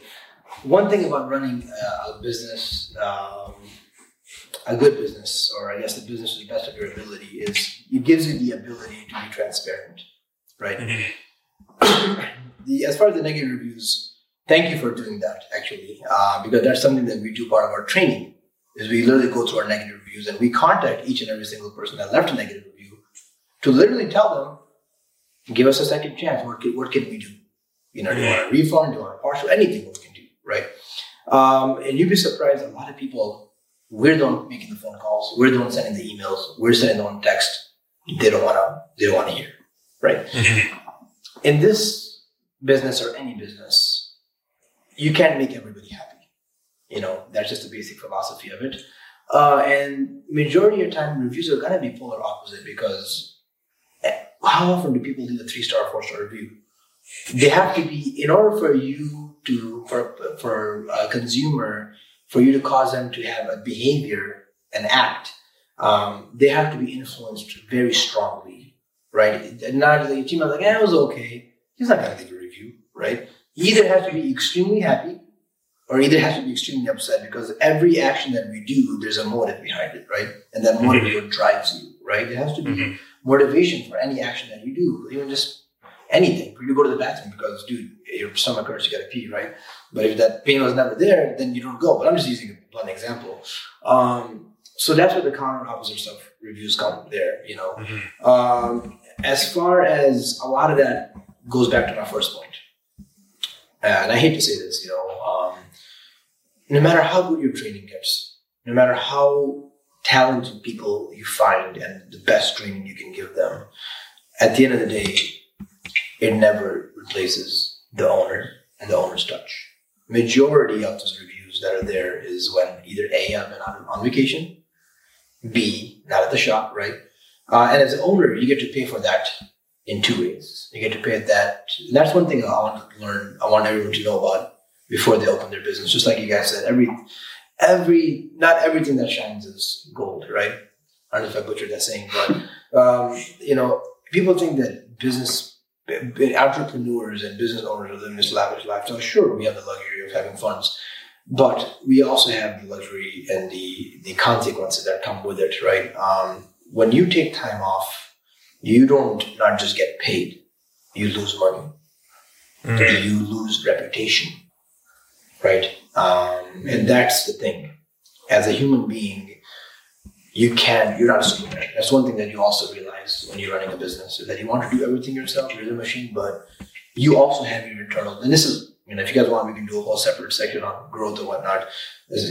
one thing about running a business, um, a good business, or I guess the business to the best of your ability, is it gives you the ability to be transparent, right? the as far as the negative reviews, thank you for doing that actually, uh, because that's something that we do part of our training. Is we literally go through our negative reviews and we contact each and every single person that left a negative review to literally tell them, give us a second chance. What can, what can we do? You know, do you want a refund? Do you want a partial? Anything we can do, right? Um, and you'd be surprised. A lot of people, we're the one making the phone calls. We're the one sending the emails. We're sending the one text. They don't want to. They don't want to hear, right? In this business or any business, you can't make everybody happy. You know, that's just the basic philosophy of it. Uh, and majority of time, reviews are gonna be polar opposite because eh, how often do people leave a three star, four star review? They have to be in order for you to for for a consumer for you to cause them to have a behavior, an act. Um, they have to be influenced very strongly, right? Not is like, eh, it was okay. He's not gonna leave a review, right? He either has to be extremely happy or either has to be extremely upset because every action that we do, there's a motive behind it, right? And that motive is what drives you, right? It has to be Mhm. motivation for any action that you do, even just anything. For you go to the bathroom because, dude, your stomach hurts, you gotta pee, right? But if that pain was never there, then you don't go. But I'm just using a blunt example. Um, so that's where the counter opposite stuff reviews come there, you know. Mhm. Um, as far as a lot of that goes back to my first point, and I hate to say this, you know, um, no matter how good your training gets, no matter how talented people you find and the best training you can give them, at the end of the day, it never replaces the owner and the owner's touch. Majority of those reviews that are there is when either A, I'm on, on vacation, B, not at the shop, right? Uh, and as an owner, you get to pay for that in two ways. You get to pay that. That's one thing I want to learn. I want everyone to know about before they open their business. Just like you guys said, every, every, not everything that shines is gold, right? I don't know if I butchered that saying, but um, you know, people think that business entrepreneurs and business owners are living this lavish lifestyle. Sure, we have the luxury of having funds, but we also have the luxury and the the consequences that come with it, right? Um, when you take time off, you don't not just get paid, you lose money, mm. you lose reputation, right? Um, and that's the thing. As a human being, you can you're not a superman. That's one thing that you also realize when you're running a business is that you want to do everything yourself. You're the machine, but you also have your internal. And this is you know if you guys want, we can do a whole separate section on growth and whatnot,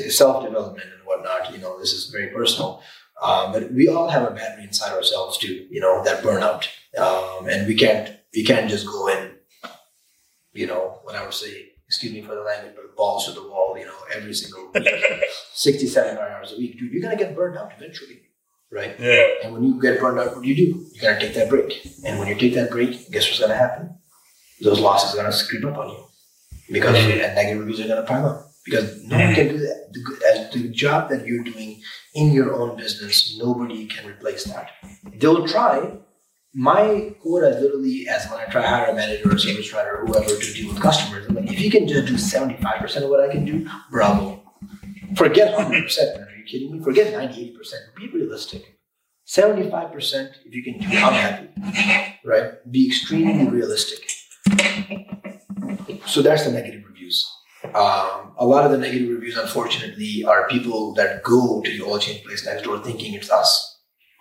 self development and whatnot. You know, this is very personal. Um, but we all have a battery inside ourselves too, you know, that burnout. Um, and we can't, we can't just go in, you know, what I would say, excuse me for the language, but balls to the wall, you know, every single week, 67 hours a week, dude, you're going to get burned out eventually. Right. Yeah. And when you get burned out, what do you do? You got to take that break. And when you take that break, guess what's going to happen? Those losses are going to creep up on you because mm-hmm. negative reviews are going to pile up because no one can do that. The, the job that you're doing in your own business, nobody can replace that. They'll try. My quota is literally as when I try to hire a manager or a service writer or whoever to deal with customers. I'm like, if you can just do 75% of what I can do, bravo. Forget 100%. Are you kidding me? Forget 90, 80%. Be realistic. 75%, if you can do, I'm happy. Right? Be extremely realistic. So that's the negative reviews. Um, a lot of the negative reviews, unfortunately, are people that go to the oil change place next door thinking it's us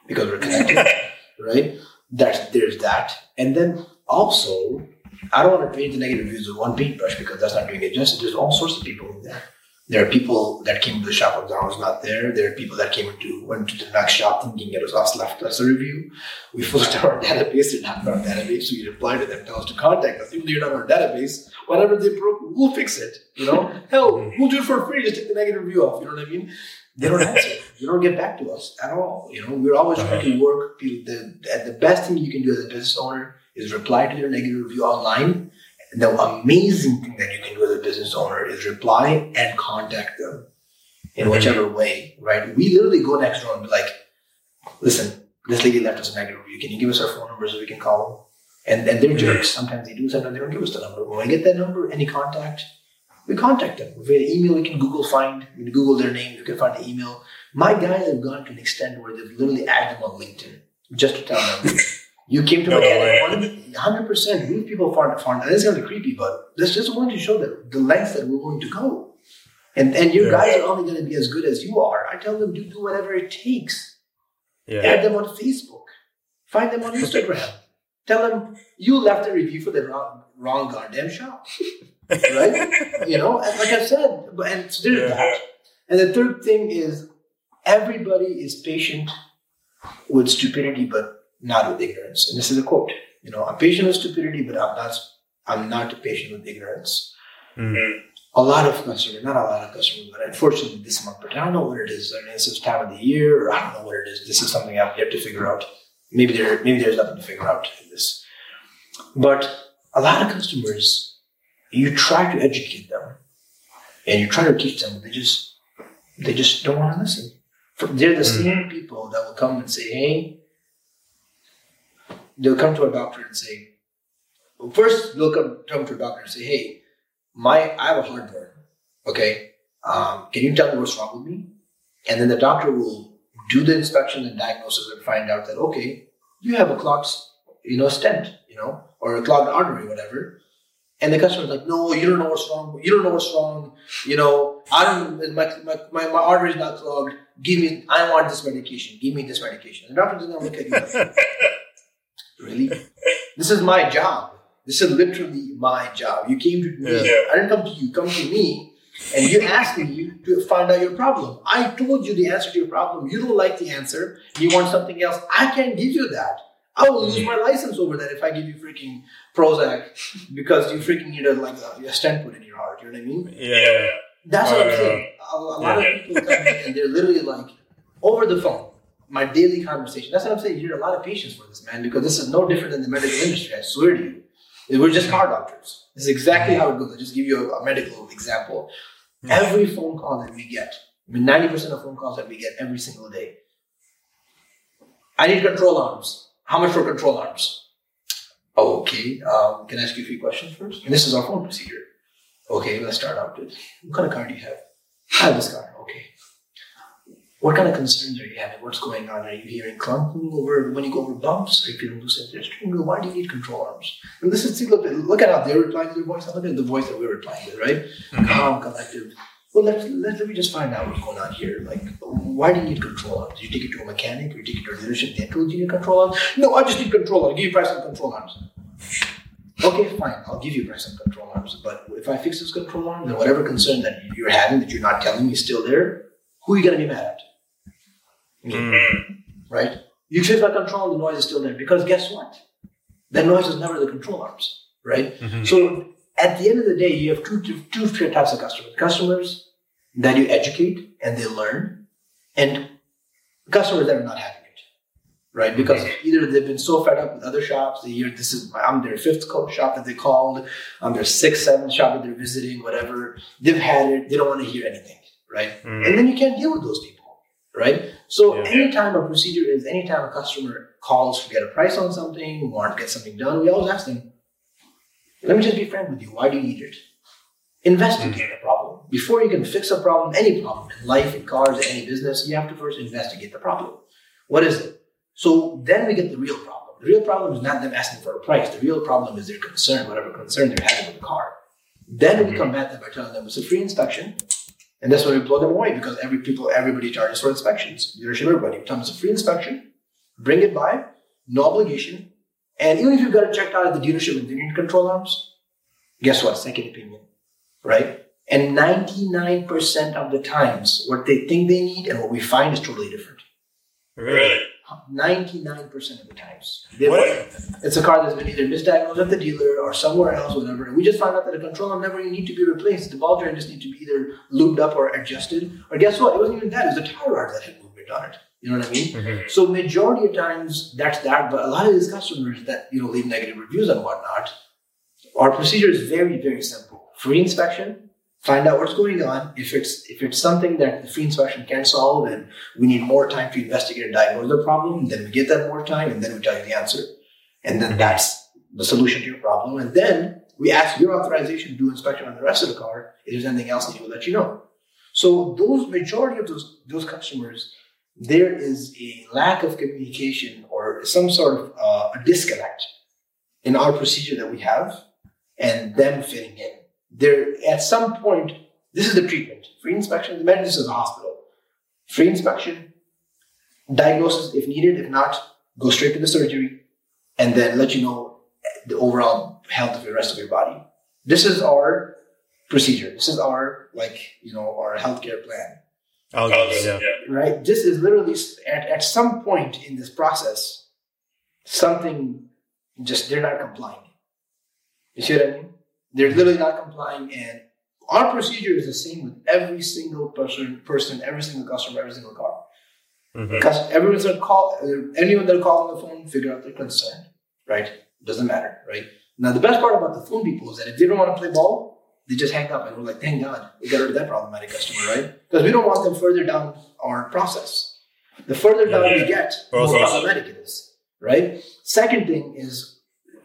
because we're connected, right? That there's that, and then also, I don't want to paint the negative reviews with one paintbrush because that's not doing it justice. There's all sorts of people in there. There are people that came to the shop when I was not there. There are people that came into went to the next shop thinking it was us left us a review. We filled our database, they're not in our database, so we reply to them, tell us to contact us. Even though you're not in our database, whatever they broke, we'll fix it. You know, hell, mm-hmm. we'll do it for free. Just take the negative review off. You know what I mean? They don't answer. they don't get back to us at all. You know, we're always uh-huh. trying to work. The, the best thing you can do as a business owner is reply to their negative review online the amazing thing that you can do as a business owner is reply and contact them in mm-hmm. whichever way, right? We literally go next door and be like, listen, this lady left us a negative review. Can you give us our phone number so we can call them? And, and they're mm-hmm. jerks. Sometimes they do, sometimes they don't give us the number. When I get that number, any contact, we contact them. We an email, we can Google find, we can Google their name, we can find the email. My guys have gone to an extent where they've literally added them on LinkedIn just to tell them You came to no mechanic hundred percent. Move people far far. This is gonna be creepy, but this just wanted to show that the lengths that we're going to go. And and your yeah. guys are only gonna be as good as you are. I tell them to do whatever it takes. Yeah. Add them on Facebook. Find them on Instagram. tell them you left a review for the wrong, wrong goddamn shop. right? you know, and like I said, and so there's yeah. that. And the third thing is everybody is patient with stupidity, but not with ignorance. And this is a quote. You know, I'm patient with stupidity, but I'm not. I'm not patient with ignorance. Mm-hmm. A lot of customers, not a lot of customers, but unfortunately this month, but I don't know what it is. I mean, it's this time of the year, or I don't know what it is. This is something I've to figure out. Maybe there, maybe there's nothing to figure out in this. But a lot of customers, you try to educate them, and you try to teach them, they just, they just don't want to listen. They're the mm-hmm. same people that will come and say, "Hey, they'll come to a doctor and say, well, first they'll come, come to a doctor and say, hey, my I have a heartburn. Okay, um, can you tell me what's wrong with me? And then the doctor will do the inspection and diagnosis and find out that okay, you have a clogged, you know, stent, you know, or a clogged artery, whatever. And the customer's like, no, you don't know what's wrong. You don't know what's wrong. You know, I don't. My my my, artery is not clogged. Give me. I want this medication. Give me this medication. And the doctor's gonna look at you. Really? this is my job. This is literally my job. You came to me. Yeah. I didn't come to you. Come to me and you asked me to find out your problem. I told you the answer to your problem. You don't like the answer. You want something else. I can't give you that. I will lose my license over that if I give you freaking Prozac because you freaking need a like a, a stent put in your heart. You know what I mean? Yeah. That's what I'm Uh, saying. A, a lot of people come and they're literally like over the phone. My daily conversation. That's what I'm saying. You need a lot of patience for this, man, because this is no different than the medical industry. I swear to you. We're just car doctors. This is exactly how it goes. I'll just give you a, a medical example. Every phone call that we get, I mean, 90% of phone calls that we get every single day. I need control arms. How much for control arms? Okay. Um, can I ask you a few questions first? And this is our phone procedure. Okay, let's start out with what kind of car do you have? I have this car. What kind of concerns are you having? What's going on? Are you hearing clunking over when you go over bumps? Are you feeling loose in your steering wheel? Why do you need control arms? And this is see, look, look at how they're replying to their voice. Look at the voice that we're replying with, right? Mm-hmm. Calm, collective. Well, let's, let, let me just find out what's going on here. Like, why do you need control arms? Did you take it to a mechanic or you take it to a dealership? They told you you need control arms? No, I just need control arms. Give you price on control arms. Okay, fine. I'll give you price on control arms. But if I fix this control arm, then whatever concern that you're having that you're not telling me is still there, who are you going to be mad at? Me, mm. right? You fix my control arm, the noise is still there. Because guess what? That noise is never the control arms, right? Mm-hmm. So at the end of the day, you have two, two, two types of customers. Customers that you educate and they learn, and customers that are not having it, right? Because mm-hmm. either they've been so fed up with other shops, they hear this is I'm their fifth co- shop that they called, I'm their sixth, seventh shop that they're visiting, whatever. They've had it, they don't want to hear anything, right? Mm. And then you can't deal with those people, right? So Yeah. anytime a procedure is, anytime a customer calls to get a price on something, want to get something done, we always ask them, let me just be frank with you. Why do you need it? Investigate hmm. the problem. Before you can fix a problem, any problem in life, in cars, in any business, you have to first investigate the problem. What is it? So then we get the real problem. The real problem is not them asking for a price. The real problem is their concern, whatever concern they're having with the car. Then we hmm. combat that by telling them it's a free inspection. And that's when we blow them away because every people, everybody charges for inspections. Dealership, everybody. Tell a free inspection. Bring it by, no obligation. And even if you've got it checked out at the dealership and need control arms, guess what? Second opinion, right? And 99% of the times, what they think they need and what we find is totally different. Really? 99% of the times. What- it's a car that's been either misdiagnosed at the dealer or somewhere else, whatever. And we just found out that the control arm never even need to be replaced. The ball joint just need to be either lubed up or adjusted. Or guess what? It wasn't even that. It was the tie rod that had movement on it. You know what I mean? Mhm. So majority of times that's that. But a lot of these customers that you know leave negative reviews and whatnot, our procedure is very very simple. Free inspection. Find out what's going on. If it's if it's something that the free inspection can solve, and we need more time to investigate and diagnose the problem, then we get that more time, and then we tell you the answer, and then that's the solution to your problem. And then we ask your authorization to do inspection on the rest of the car. If there's anything else, we will let you know. So those majority of those those customers, there is a lack of communication or some sort of uh, a disconnect in our procedure that we have and them fitting in. There at some point, this is the treatment. Free inspection, the this is a hospital. Free inspection, diagnosis if needed, if not, go straight to the surgery, and then let you know the overall health of the rest of your body. This is our procedure. This is our like you know our healthcare plan Oh, yeah. right? This is literally at, at some point in this process, something just they're not complying. You see what I mean? They're literally not complying, and our procedure is the same with every single person, person, every single customer, every single car. Mhm. Because everyone's gonna call anyone that call on the phone, figure out their concern, right? Doesn't matter, right? Now the best part about the phone people is that if they don't want to play ball, they just hang up and we're like, thank God, we got rid of that problematic customer, right? Because we don't want them further down our process. The further down Yeah. we get, the more problematic it is, right? Second thing is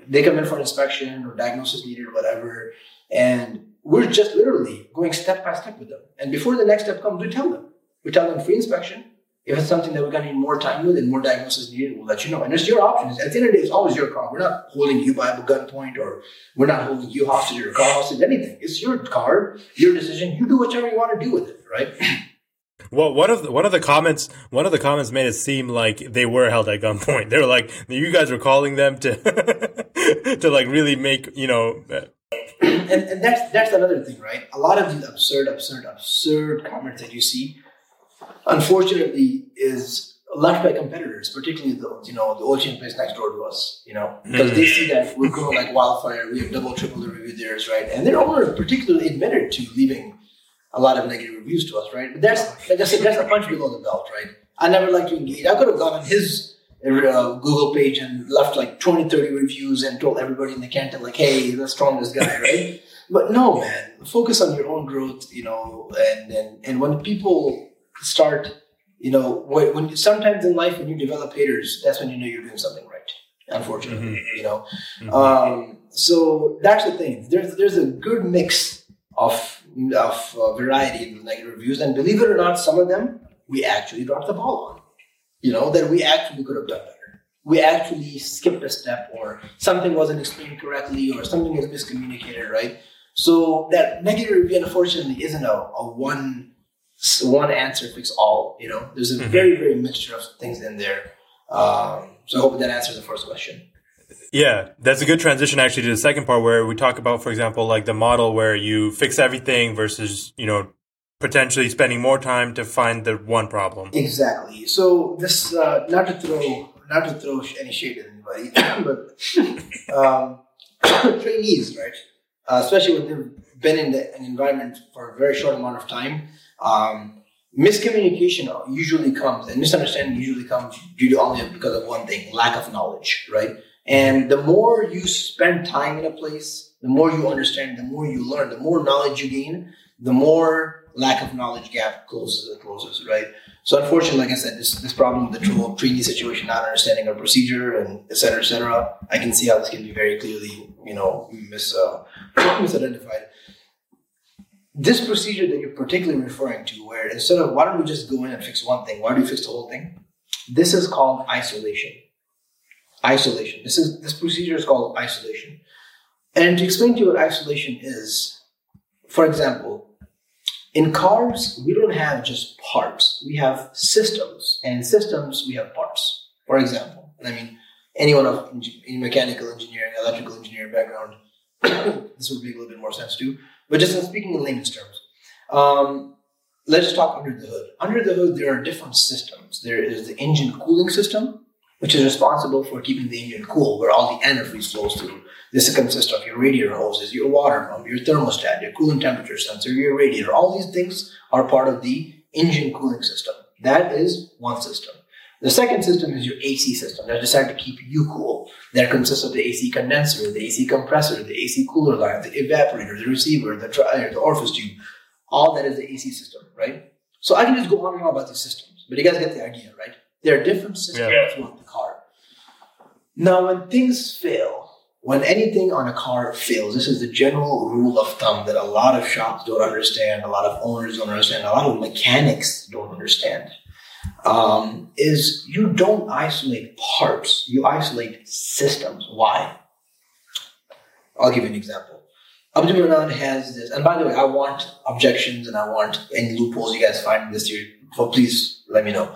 they come in for inspection or diagnosis needed or whatever, and we're just literally going step by step with them. And before the next step comes, we tell them. We tell them free inspection. If it's something that we're gonna need more time with and more diagnosis needed, we'll let you know. And it's your option. At the end of the day, it's always your car. We're not holding you by a gunpoint or we're not holding you hostage or car hostage, anything. It's your car, your decision. You do whatever you want to do with it, right? Well, one of the, one of the comments one of the comments made it seem like they were held at gunpoint. They were like, you guys were calling them to to like really make you know. uh, and, and that's that's another thing, right? A lot of these absurd, absurd, absurd comments that you see, unfortunately, is left by competitors, particularly the you know the ocean place next door to us, you know, because they see that we're growing like wildfire. We have double, triple the review theirs, right? And their owner particularly admitted to leaving a lot of negative reviews to us, right? But that's like I said, that's a punch below the belt, right? I never like to engage. I could have gone on his uh, Google page and left like 20, 30 reviews and told everybody in the Canton like, "Hey, the strongest guy," right? but no, man, focus on your own growth, you know, and and and when people start you know, when, when you, sometimes in life when you develop haters, that's when you know you're doing something right. Unfortunately, mm-hmm. you know. Mm-hmm. Um, so that's the thing. There's there's a good mix of of uh, variety of negative reviews, and believe it or not, some of them we actually dropped the ball on. You know that we actually could have done better. We actually skipped a step, or something wasn't explained correctly, or something is miscommunicated, right? So that negative review, unfortunately, isn't a, a one one answer fix all. You know, there's a mm-hmm. very very mixture of things in there. Um, so I hope that answers the first question. Yeah, that's a good transition actually to the second part where we talk about, for example, like the model where you fix everything versus you know potentially spending more time to find the one problem. Exactly. So this uh, not to throw not to throw any shade at anybody, but um, trainees, right? Uh, especially when they've been in the, an environment for a very short amount of time, um, miscommunication usually comes and misunderstanding usually comes due to only because of one thing lack of knowledge right and the more you spend time in a place the more you understand the more you learn the more knowledge you gain the more lack of knowledge gap closes and closes right so unfortunately like i said this, this problem with the whole trainee situation not understanding our procedure and et cetera et cetera i can see how this can be very clearly you know mis, uh, misidentified this procedure that you're particularly referring to, where instead of why don't we just go in and fix one thing, why do we fix the whole thing? This is called isolation. Isolation. This is this procedure is called isolation. And to explain to you what isolation is, for example, in cars, we don't have just parts. We have systems. And in systems, we have parts. For example, I mean, anyone of in mechanical engineering, electrical engineering background, this would make a little bit more sense too but just speaking in layman's terms, um, let's just talk under the hood. Under the hood, there are different systems. There is the engine cooling system, which is responsible for keeping the engine cool, where all the antifreeze flows through. This consists of your radiator hoses, your water pump, your thermostat, your coolant temperature sensor, your radiator. All these things are part of the engine cooling system. That is one system. The second system is your AC system that's designed to keep you cool. That consists of the AC condenser, the AC compressor, the AC cooler line, the evaporator, the receiver, the dryer, the orifice tube. All that is the AC system, right? So I can just go on and on about these systems, but you guys get the idea, right? There are different systems yeah. Now, when things fail, when anything on a car fails, this is the general rule of thumb that a lot of shops don't understand, a lot of owners don't understand, a lot of mechanics don't understand um, is you don't isolate parts, you isolate systems. Why? I'll give you an example. Abdul has this, and by the way, I want objections and I want any loopholes you guys find in this year. So please let me know.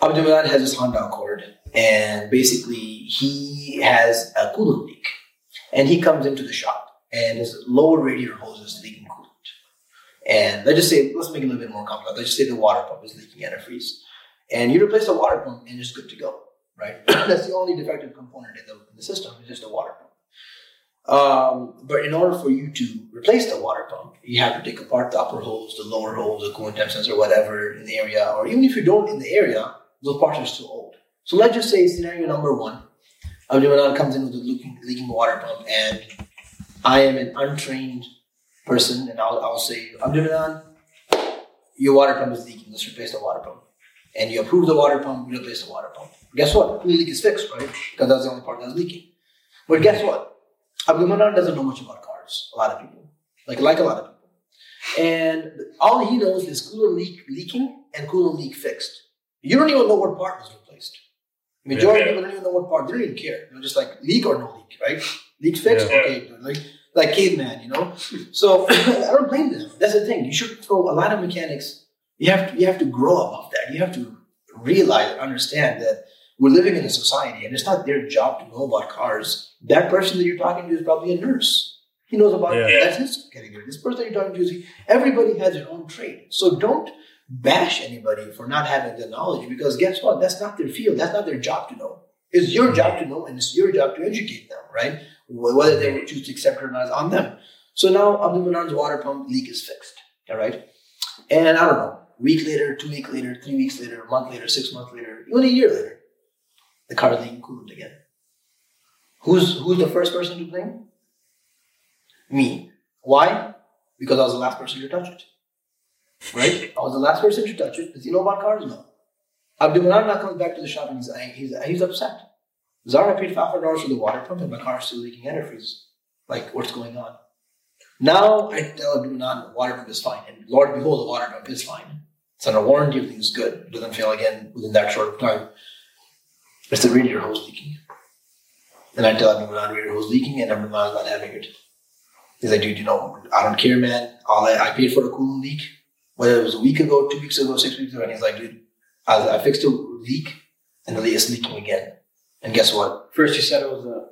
Abdul has this Honda Accord, and basically he has a coolant leak, and he comes into the shop, and his lower radiator hose is leaking coolant. and let's just say, let's make it a little bit more complex. Let's just say the water pump is leaking antifreeze. And you replace the water pump and it's good to go, right? That's the only defective component in the, in the system, is just the water pump. Um, but in order for you to replace the water pump, you have to take apart the upper hose, the lower hose, the coolant temp sensor, whatever in the area. Or even if you don't in the area, those parts are still old. So let's just say scenario number one, Abdul comes in with a leaking, leaking water pump and I am an untrained person and I'll, I'll say, Abdul your water pump is leaking. Let's replace the water pump. And you approve the water pump, you replace the water pump. Guess what? The leak is fixed, right? Because that's the only part that's leaking. But guess what? Abdul doesn't know much about cars. A lot of people. Like, like a lot of people. And all he knows is cooler leak leaking and cooler leak fixed. You don't even know what part was replaced. Majority yeah. of people don't even know what part. They don't even care. They're just like leak or no leak, right? Leak fixed, yeah. okay. Like like caveman, you know. So I don't blame them. That's the thing. You should throw a lot of mechanics. You have to you have to grow above that. You have to realize and understand that we're living in a society, and it's not their job to know about cars. That person that you're talking to is probably a nurse. He knows about Yeah. that's his category. This person you're talking to, is- everybody has their own trade. So don't bash anybody for not having the knowledge because guess what? That's not their field. That's not their job to know. It's your job to know and it's your job to educate them, right? Whether they choose to accept it or not is on them. So now Abdul water pump leak is fixed. All right. And I don't know, week later, two week later, three weeks later, a month later, six months later, even a year later, the car leaking coolant again. Who's who's the first person to blame? Me. Why? Because I was the last person to touch it. Right? I was the last person to touch it. Does he know about cars? No. Abdul Manan now comes back to the shop and he's, uh, he's, uh, he's upset. Zara paid $500 for the water pump and my car is still leaking antifreeze. Like, what's going on? Now I tell Abdul Manan the water pump is fine. And Lord behold, the water pump is fine. It's under warranty, everything's good. It doesn't fail again within that short time. It's the radiator hose leaking. And I tell Abdul Manan radiator hose leaking and Abdul Manan's not having it. He's like, dude, you know, I don't care, man. All I, I paid for a coolant leak, whether it was a week ago, two weeks ago, six weeks ago. And he's like, dude, I, I fixed a leak and the it's leaking again. And guess what? First, you said it was a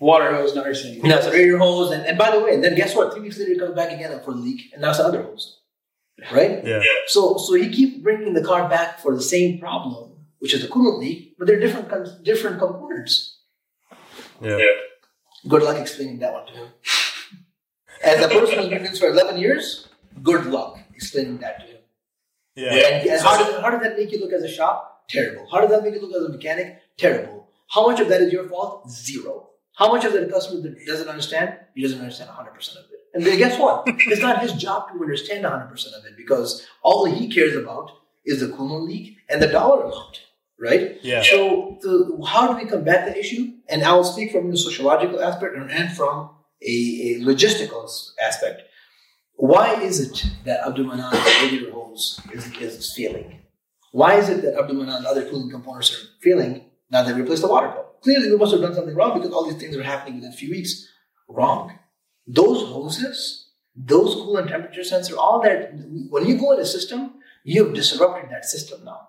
water hose. Now you're saying Now it's a radiator hose. And, and by the way, and then guess what? Three weeks later, it comes back again for the leak. And now it's another hose. Right? Yeah. So, so he keeps bringing the car back for the same problem, which is the coolant leak, but they're different, different components. Yeah. Good luck explaining that one to him. As a person who's been doing this for 11 years, good luck explaining that to him. Yeah. And, and how, does, how does that make you look as a shop? Terrible. How does that make you look as a mechanic? Terrible. How much of that is your fault? Zero. How much of that customer that doesn't understand? He doesn't understand 100% of it. And then guess what? it's not his job to understand 100% of it because all he cares about is the coolant leak and the dollar amount, right? Yeah. So, so how do we combat the issue? And I'll speak from the sociological aspect and- and from a, a logistical aspect. Why is it that Abdul Manan's radiator hose is, is failing? Why is it that Abdul Manan's other cooling components are failing now that we replaced the water pump? Clearly, we must have done something wrong because all these things are happening within a few weeks. Wrong. Those hoses, those coolant temperature sensor, all that, when you go in a system, you've disrupted that system now.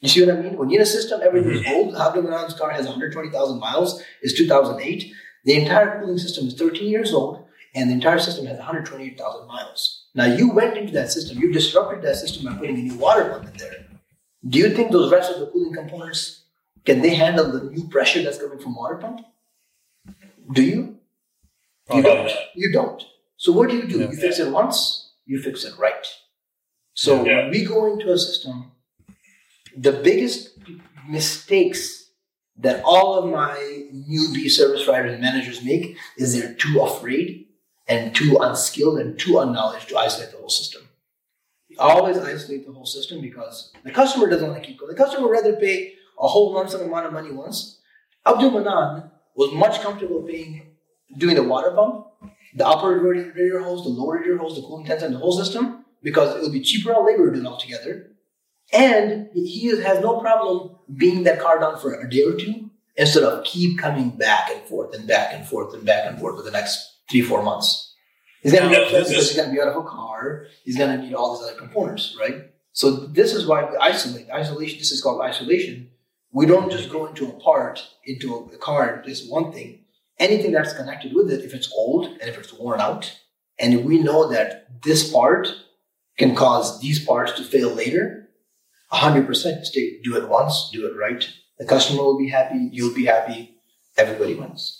You see what I mean? When you're in a system, everything's mm-hmm. old. Abdul Manan's car has 120,000 miles, it's 2008. The entire cooling system is 13 years old, and the entire system has 128,000 miles. Now, you went into that system, you disrupted that system by putting a new water pump in there. Do you think those rest of the cooling components can they handle the new pressure that's coming from water pump? Do you? You don't. You don't. So what do you do? You fix it once, you fix it right. So when we go into a system, the biggest mistakes that all of my newbie service writers and managers make is they're too afraid and too unskilled and too unknowledge to isolate the whole system. Always isolate the whole system because the customer doesn't want to keep going. The customer would rather pay a whole lump amount of money once. Abdul Manan was much comfortable paying doing the water pump, the upper radiator hose, the lower radiator hose, the coolant sensor, and the whole system because it will be cheaper on labor to do it all together. And he has no problem being that car down for a day or two instead of keep coming back and forth and back and forth and back and forth for the next three, four months. He's gonna be Yeah, upset this because is- he's gonna be out of a car. He's gonna need all these other components, right? So this is why we isolate. Isolation. This is called isolation. We don't just go into a part, into a car and replace one thing. Anything that's connected with it, if it's old and if it's worn out, and we know that this part can cause these parts to fail later, 100% stay, do it once, do it right. The customer will be happy, you'll be happy, everybody wins.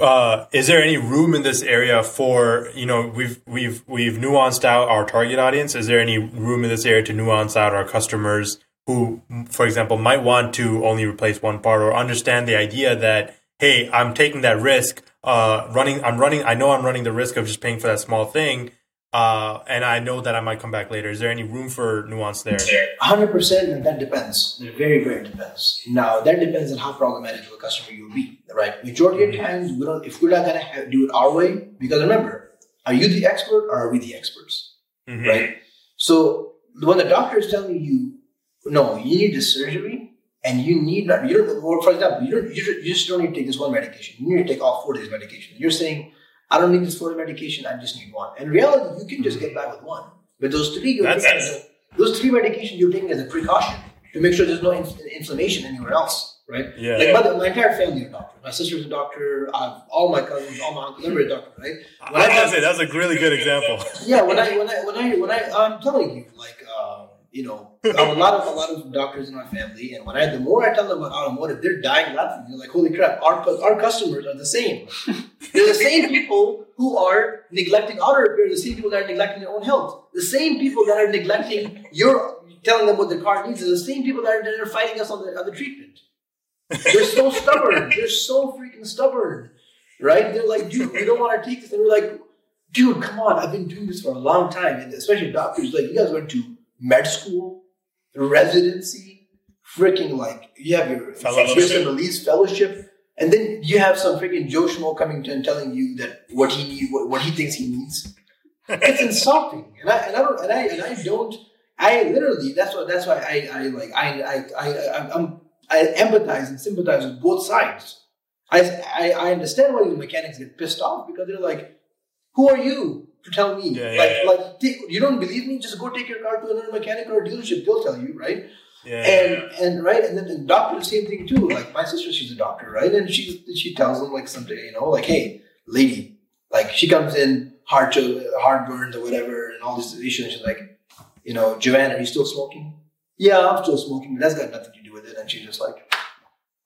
Uh, is there any room in this area for you know we've we've we've nuanced out our target audience? Is there any room in this area to nuance out our customers who, for example, might want to only replace one part or understand the idea that hey, I'm taking that risk, uh, running, I'm running, I know I'm running the risk of just paying for that small thing, uh, and I know that I might come back later. Is there any room for nuance there? 100% and that depends. It very, very depends. Now, that depends on how problematic of a customer you'll be, right? Majority of times, we don't, if we're not going to do it our way, because remember, are you the expert or are we the experts? Mhm. right? So when the doctor is telling you, no, you need this surgery, and you need not, you don't. For example, you don't, you just, don't need to take this one medication. You need to take all four days medication. You're saying, I don't need this four medication. I just need one. In reality, you can just get by with one. But those three, you're taking as those three medications you're taking as a precaution to make sure there's no inf- inflammation anywhere else. right? Yeah. Like my, my entire family are doctors. My sister's a doctor. I've all my cousins, all my uncles, everybody a doctor, right? I When I have- say that's a really good example. yeah, when I when I when I when I I'm telling you, like you know, a lot of a lot of doctors in my family, and when I the more I tell them about automotive, they're dying laughing. They're like, "Holy crap! Our our customers are the same. they're the same people who are neglecting auto repair. The same people that are neglecting their own health. The same people that are neglecting your telling them what their car needs. Are the same people that are, that are fighting us on the on the treatment. They're so stubborn. They're so freaking stubborn, right? They're like, dude, we don't want to take this. And we're like, dude, come on. I've been doing this for a long time, and especially doctors. Like, you guys went to med school, residency, freaking like you have your Fellowship. release fellowship, and then you have some freaking Joe Schmo coming to and telling you that what he need, what, what he thinks he needs. It's insulting, and I and I don't and I and I don't. I literally that's why that's why I, I like I I I I I'm I empathize and sympathize with both sides. I, I I understand why the mechanics get pissed off because they're like, who are you to tell me? Yeah, like yeah. like take, you don't believe me? Just go take your car to another mechanic or a dealership. They'll tell you, right? Yeah. And and right, and then the doctor the same thing too. Like my sister, she's a doctor, right? And she she tells them like something, you know, like, hey, lady, like she comes in hard to hard burns or whatever, and all these issues and she's like, you know, Joanne, are you still smoking? Yeah, I'm still smoking, but that's got nothing to do with it. And she's just like,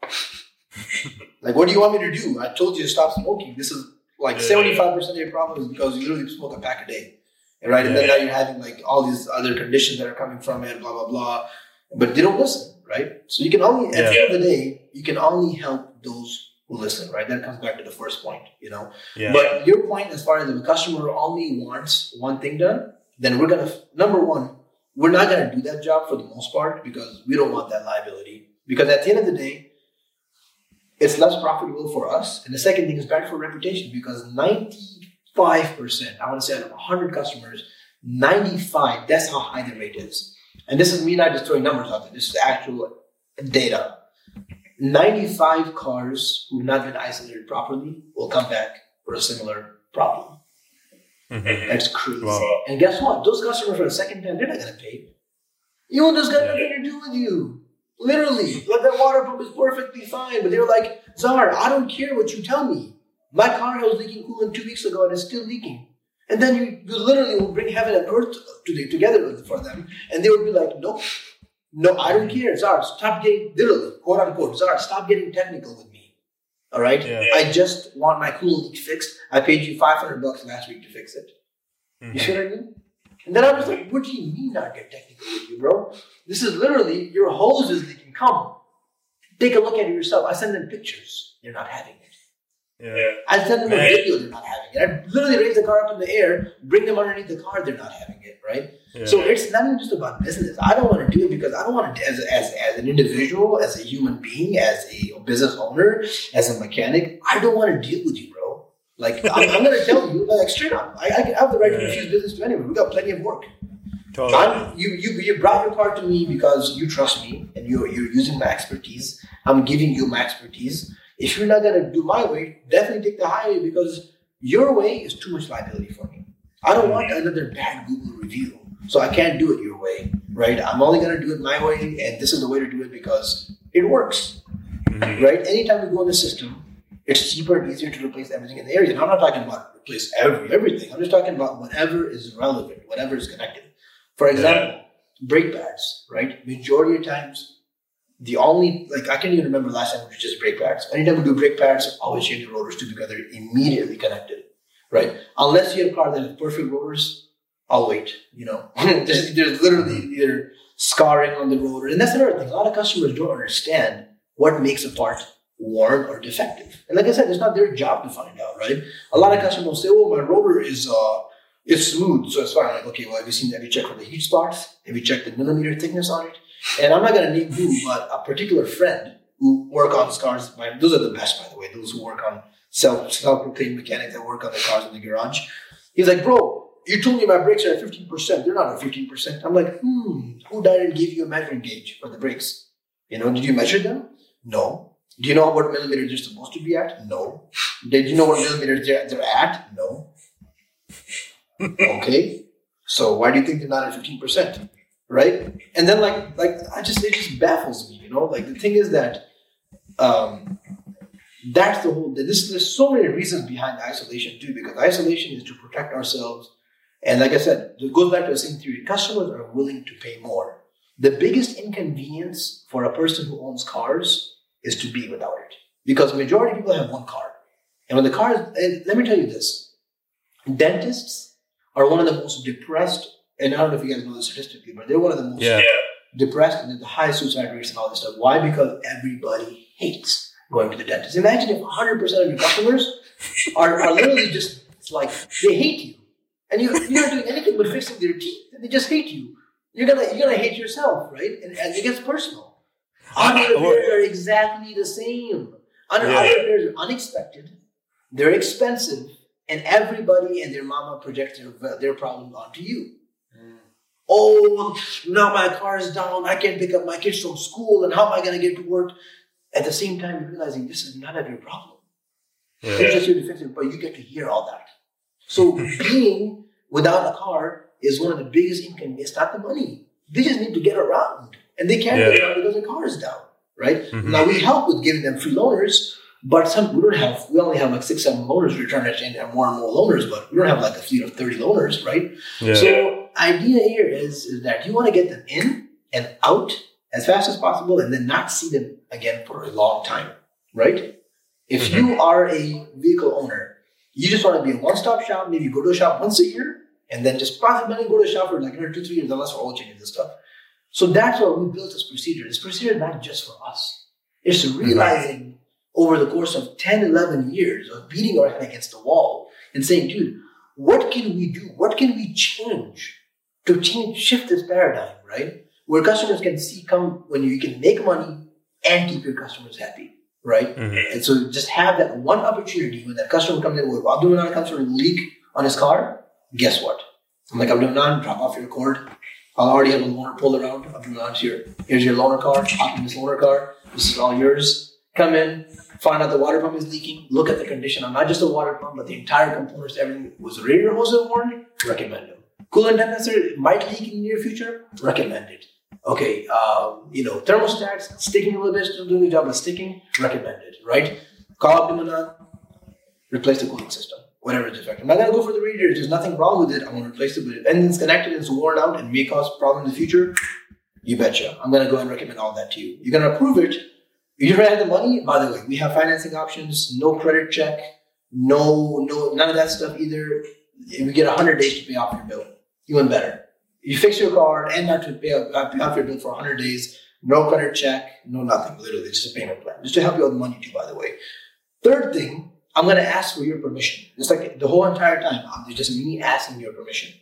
like, what do you want me to do? I told you to stop smoking. This is like seventy five percent of your problem is because you literally smoke a pack a day, right? And then now you're having like all these other conditions that are coming from it, blah blah blah. But they don't listen, right? So you can only at the end of the day, you can only help those who listen, right? That comes back to the first point, you know. yeah. But your point, as far as if a customer only wants one thing done, then we're gonna number one, we're not gonna do that job for the most part because we don't want that liability. Because at the end of the day, it's less profitable for us, and the second thing is bad for reputation because ninety-five percent, I want to say out of hundred customers, ninety-five, that's how high the rate is. And this is me not just throwing numbers out there. This is actual data. 95 cars who've not been isolated properly will come back for a similar problem. Mhm. That's crazy. Wow. And guess what? Those customers for the second time, they're not going to pay. You know, this got Yeah. nothing to do with you. Literally. Like that water pump is perfectly fine. But they were like, Zar, I don't care what you tell me. My car was leaking coolant two weeks ago and it's still leaking. And then you, you literally will bring heaven and earth to the, together for them. And they would be like, no, no, I don't care. Zar, stop getting, literally, quote unquote, Zar, stop getting technical with me. All right? Yeah. I just want my coolant leak fixed. I paid you 500 bucks last week to fix it. You Mhm. see what I mean? And then I was like, what do you mean not get technical with you, bro? This is literally your hose is leaking. Come, take a look at it yourself. I send them pictures. They're not having it. Yeah. I send them a video. They're not having it. I literally raise the car up in the air, bring them underneath the car. They're not having it, right? Yeah. So it's not even just about business. I don't want to do it because I don't want to, as, as, as an individual, as a human being, as a business owner, as a mechanic, I don't want to deal with you, bro. Like, I'm, I'm going to tell you, like, straight up, I, I have the right to refuse business to anyone. We got plenty of work. totally. I'm, you, you, you brought your car to me because you trust me and you're, you're using my expertise. I'm giving you my expertise. If you're not going to do my way, definitely take the highway because your way is too much liability for me. I don't want another bad Google review. So I can't do it your way, right? I'm only going to do it my way, and this is the way to do it because it works, Mhm. right? Anytime you go in the system, it's cheaper and easier to replace everything in the area. And I'm not talking about replace every everything. I'm just talking about whatever is relevant, whatever is connected. For example, brake pads, right? Majority of times, the only like I can't even remember last time we did just brake pads. Anytime we do brake pads, always change the rotors two together, immediately connected, right? Unless you have a car that has perfect rotors, I'll wait. You know, there's, there's literally mm-hmm. either scarring on the rotor, and that's another thing. A lot of customers don't understand what makes a part worn or defective. And like I said, it's not their job to find out, right? A lot of customers will say, "Oh, my rotor is uh, it's smooth, so it's fine." Like, okay, well, have you seen? Have you checked for the heat spots? Have you checked the millimeter thickness on it? And I'm not going to name you, but a particular friend who work on cars. Those are the best, by the way. Those who work on self self proclaimed mechanics that work on the cars in the garage. He's like, bro, you told me my brakes are at fifteen percent. They're not at fifteen percent. I'm like, hmm. Who didn't give you a measuring gauge for the brakes? You know, did you measure them? No. Do you know what millimeters they're supposed to be at? No. Did you know what millimeters they're, they're at? No. okay. So why do you think they're not at fifteen percent? Right? And then like like I just it just baffles me, you know. Like the thing is that um, that's the whole. This there's so many reasons behind isolation too, because isolation is to protect ourselves. And like I said, it goes back to the same theory. Customers are willing to pay more. The biggest inconvenience for a person who owns cars is to be without it, because majority of people have one car, and when the car is, eh, let me tell you this, dentists are one of the most depressed. And I don't know if you guys know this statistically, but they're one of the most Yeah. depressed and the highest suicide rates and all this stuff. Why? Because everybody hates going to the dentist. Imagine if 100% of your customers are, are literally just it's like they hate you, and you, you're not doing anything but fixing their teeth, and they just hate you. You're gonna you're gonna hate yourself, right? And, and it gets personal. Auto repairs are exactly the same. Auto Yeah. are unexpected, they're expensive, and everybody and their mama project their, their problem onto you hmm. oh, now my car is down. I can't pick up my kids from school, and how am I going to get to work? At the same time, you're realizing this is none of your problem. They're just here to fix it, but you get to hear all that. So being without a car is one of the biggest inconveniences. Not the money. They just need to get around, and they can't get Yeah. around because their car is down. Right Mhm. now, we help with giving them free loaners. But some we don't have. We only have like six, seven loaners. We're trying to change have more and more loaners, but we don't have like a fleet of thirty loaners, right? Yeah. So idea here is, is that you want to get them in and out as fast as possible and then not see them again for a long time, right? If you are a vehicle owner, you just want to be a one-stop shop, maybe you go to a shop once a year and then just possibly go to a shop for like another two, three years, unless for oil changes and stuff. So that's why we built this procedure. This procedure is not just for us. It's realizing over the course of 10, 11 years of beating our head against the wall and saying, dude, what can we do? What can we change to change, shift this paradigm, right? Where customers can see come when you can make money and keep your customers happy, right? Mhm. And so just have that one opportunity when that customer comes in with Abdul Manan comes from a leak on his car, guess what? I'm like, Abdul Manan, drop off your cord. I'll already have a loaner pulled around. Abdul Manan's here. Here's your loaner car. Hop in this loaner car. This is all yours. Come in, find out the water pump is leaking. Look at the condition of not just the water pump, but the entire components, everything. Was the radiator hose worn? Recommend them. Coolant condenser might leak in the near future? Recommend it. Okay, um, you know, thermostats sticking a little bit, still doing the job of sticking, Recommend it, right? Call up Luminon, replace the cooling system, whatever is defective. I'm not gonna go for the radiator, there's nothing wrong with it, I'm gonna replace it, but if anything's connected and it's worn out and may cause a problem in the future, you betcha. I'm gonna go and recommend all that to you. You're gonna approve it. You already have the money, by the way, we have financing options, no credit check, no, no, none of that stuff either. We get 100 days to pay off your bill, even better. You fix your car and not to pay off, pay off your bill for 100 days, no credit check, no nothing, literally, just a payment plan. Just to help you out the money too, by the way. Third thing, I'm going to ask for your permission. It's like the whole entire time, it's just me asking your permission.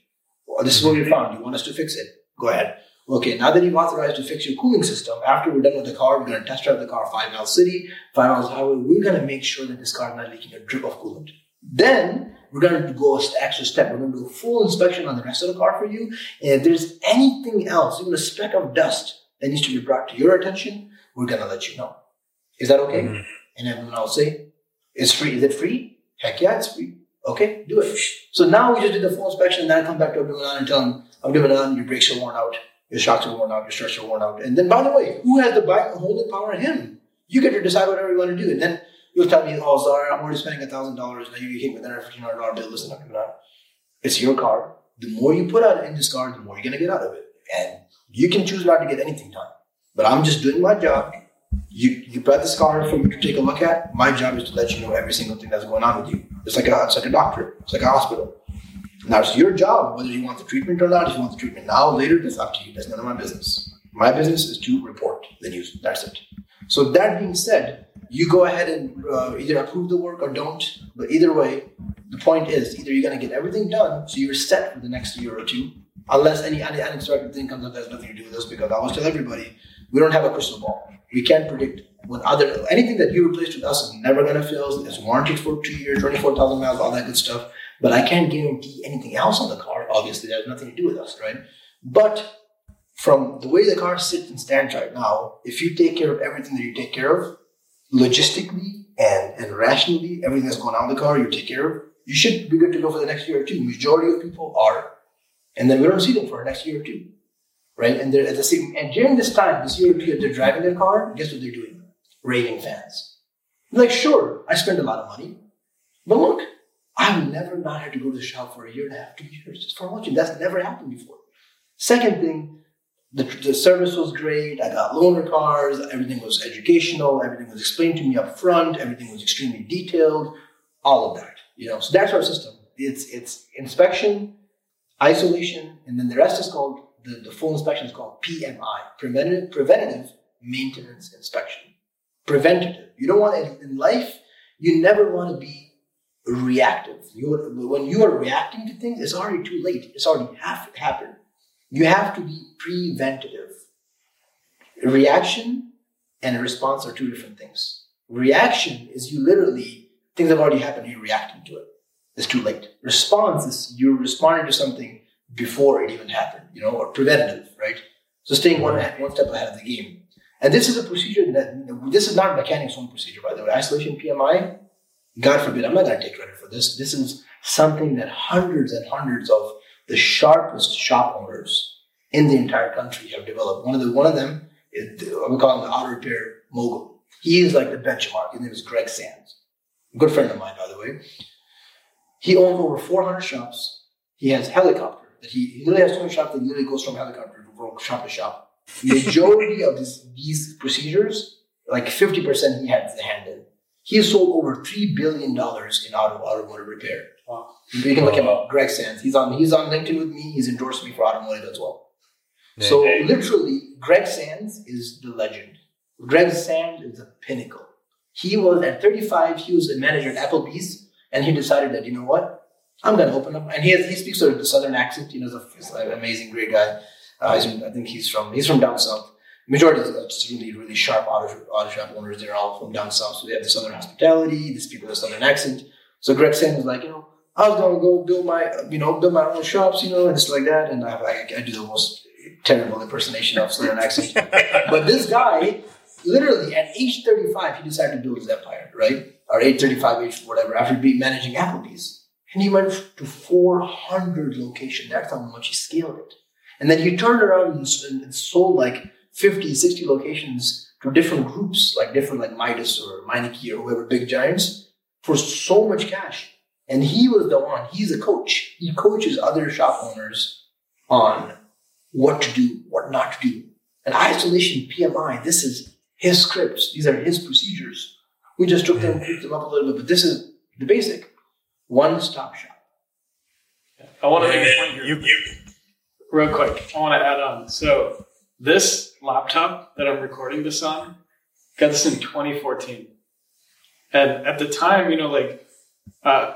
Well, this is what we found. You want us to fix it? Go ahead. Okay, now that you've authorized to fix your cooling system, after we're done with the car, we're going to test drive the car five miles city, five miles highway. We're going to make sure that this car is not leaking a drip of coolant. Then we're going to go an extra step. We're going to do a full inspection on the rest of the car for you. And if there's anything else, even a speck of dust that needs to be brought to your attention, we're going to let you know. Is that okay? Mhm. And everyone will say, it's free. Is it free? Heck yeah, it's free. Okay, do it. So now we just did the full inspection and then I come back to Abdulmanan and tell him, Abdulmanan, your brakes are worn out, your shocks are worn out, your struts are worn out. And then, by the way, who has the bike holding power? Him. You get to decide whatever you want to do. And then you'll tell me, oh, sorry, I'm already spending $1,000. Now you hit me with another $1,500 bill. Listen, Abdul Manan, it's your car. The more you put out in this car, the more you're going to get out of it. And you can choose not to get anything done. But I'm just doing my job. You you brought this car for me to take a look at. My job is to let you know every single thing that's going on with you. It's like a it's like a doctor. It's like a hospital. Now it's your job whether you want the treatment or not. If you want the treatment now, later, that's up to you. That's none of my business. My business is to report the news. That's it. So that being said, you go ahead and uh, either approve the work or don't. But either way, the point is either you're going to get everything done, so you're set for the next year or two, unless any unexpected thing comes up that has nothing to do with us. Because I always tell everybody, we don't have a crystal ball. We can't predict when other anything that you replace with us is never going to fail. It's warranted for two years, twenty four thousand miles, all that good stuff. But I can't guarantee anything else on the car. Obviously, that has nothing to do with us, right? But from the way the car sits and stands right now, if you take care of everything that you take care of, logistically and, and rationally, everything that's going on in the car, you take care of, you should be good to go for the next year or two. Majority of people are. And then we don't see them for the next year or two. Right? And they're at the same and during this time, this year they're driving their car, guess what they're doing? raving fans. I'm like, sure, I spend a lot of money, but look, I've never not had to go to the shop for a year and a half, two years just for watching. That's never happened before. Second thing, the, the service was great. I got loaner cars. Everything was educational. Everything was explained to me up front. Everything was extremely detailed. All of that, you know. So that's our system. It's it's inspection, isolation, and then the rest is called the, the full inspection is called PMI, preventative preventative maintenance inspection. Preventative. You don't want to, in life. You never want to be reactive. You when you are reacting to things, it's already too late. It's already half happened. You have to be preventative. Reaction and response are two different things. Reaction is you literally things have already happened. You're reacting to it. It's too late. Response is you're responding to something before it even happened. You know, or preventative, right? So staying one one step ahead of the game. And this is a procedure that this is not a mechanic's own procedure, by the way. Isolation PMI God forbid, I'm not going to take credit for this. This is something that hundreds and hundreds of the sharpest shop owners in the entire country have developed. One of the one of them is we call him the auto repair mogul. He is like the benchmark. His name is Greg Sands, good friend of mine, by the way. He owns over 400 shops. He has helicopter that he, he literally has so many shops that he literally goes from helicopter to shop to shop. Majority of this, these procedures, like 50%, he has the hand in. He has sold over three billion dollars in auto automotive repair. Wow. You can look him up, Greg Sands. He's on he's on LinkedIn with me. He's endorsed me for automotive as well. So literally, Greg Sands is the legend. Greg Sands is the pinnacle. He was at 35. He was a manager at Applebee's, and he decided that you know what, I'm going to open up. And he has, he speaks with a southern accent. You know, he's an amazing, great guy. Uh, I think he's from he's from down south majority of the really, really sharp auto, auto shop owners, they're all from down south. So they have the southern hospitality, these people with a southern accent. So Greg Sands was like, you know, I was gonna go build my, you know, build my own shops, you know, and it's like that. And I, I, I do the most terrible impersonation of southern accent. but this guy, literally at age 35, he decided to build his empire, right? Or age 35, age whatever, after being managing Applebee's. And he went to 400 locations. That's how much he scaled it. And then he turned around and, and sold like 50, 60 locations to different groups, like different like Midas or Meineke or whoever, big giants, for so much cash. And he was the one, he's a coach. He coaches other shop owners on what to do, what not to do. And isolation PMI, this is his scripts. These are his procedures. We just took them, tweaked them up a little bit, but this is the basic one stop shop. I want to make a point here. Real quick, I want to add on. So this laptop that I'm recording this on got this in 2014. And at the time, you know, like uh,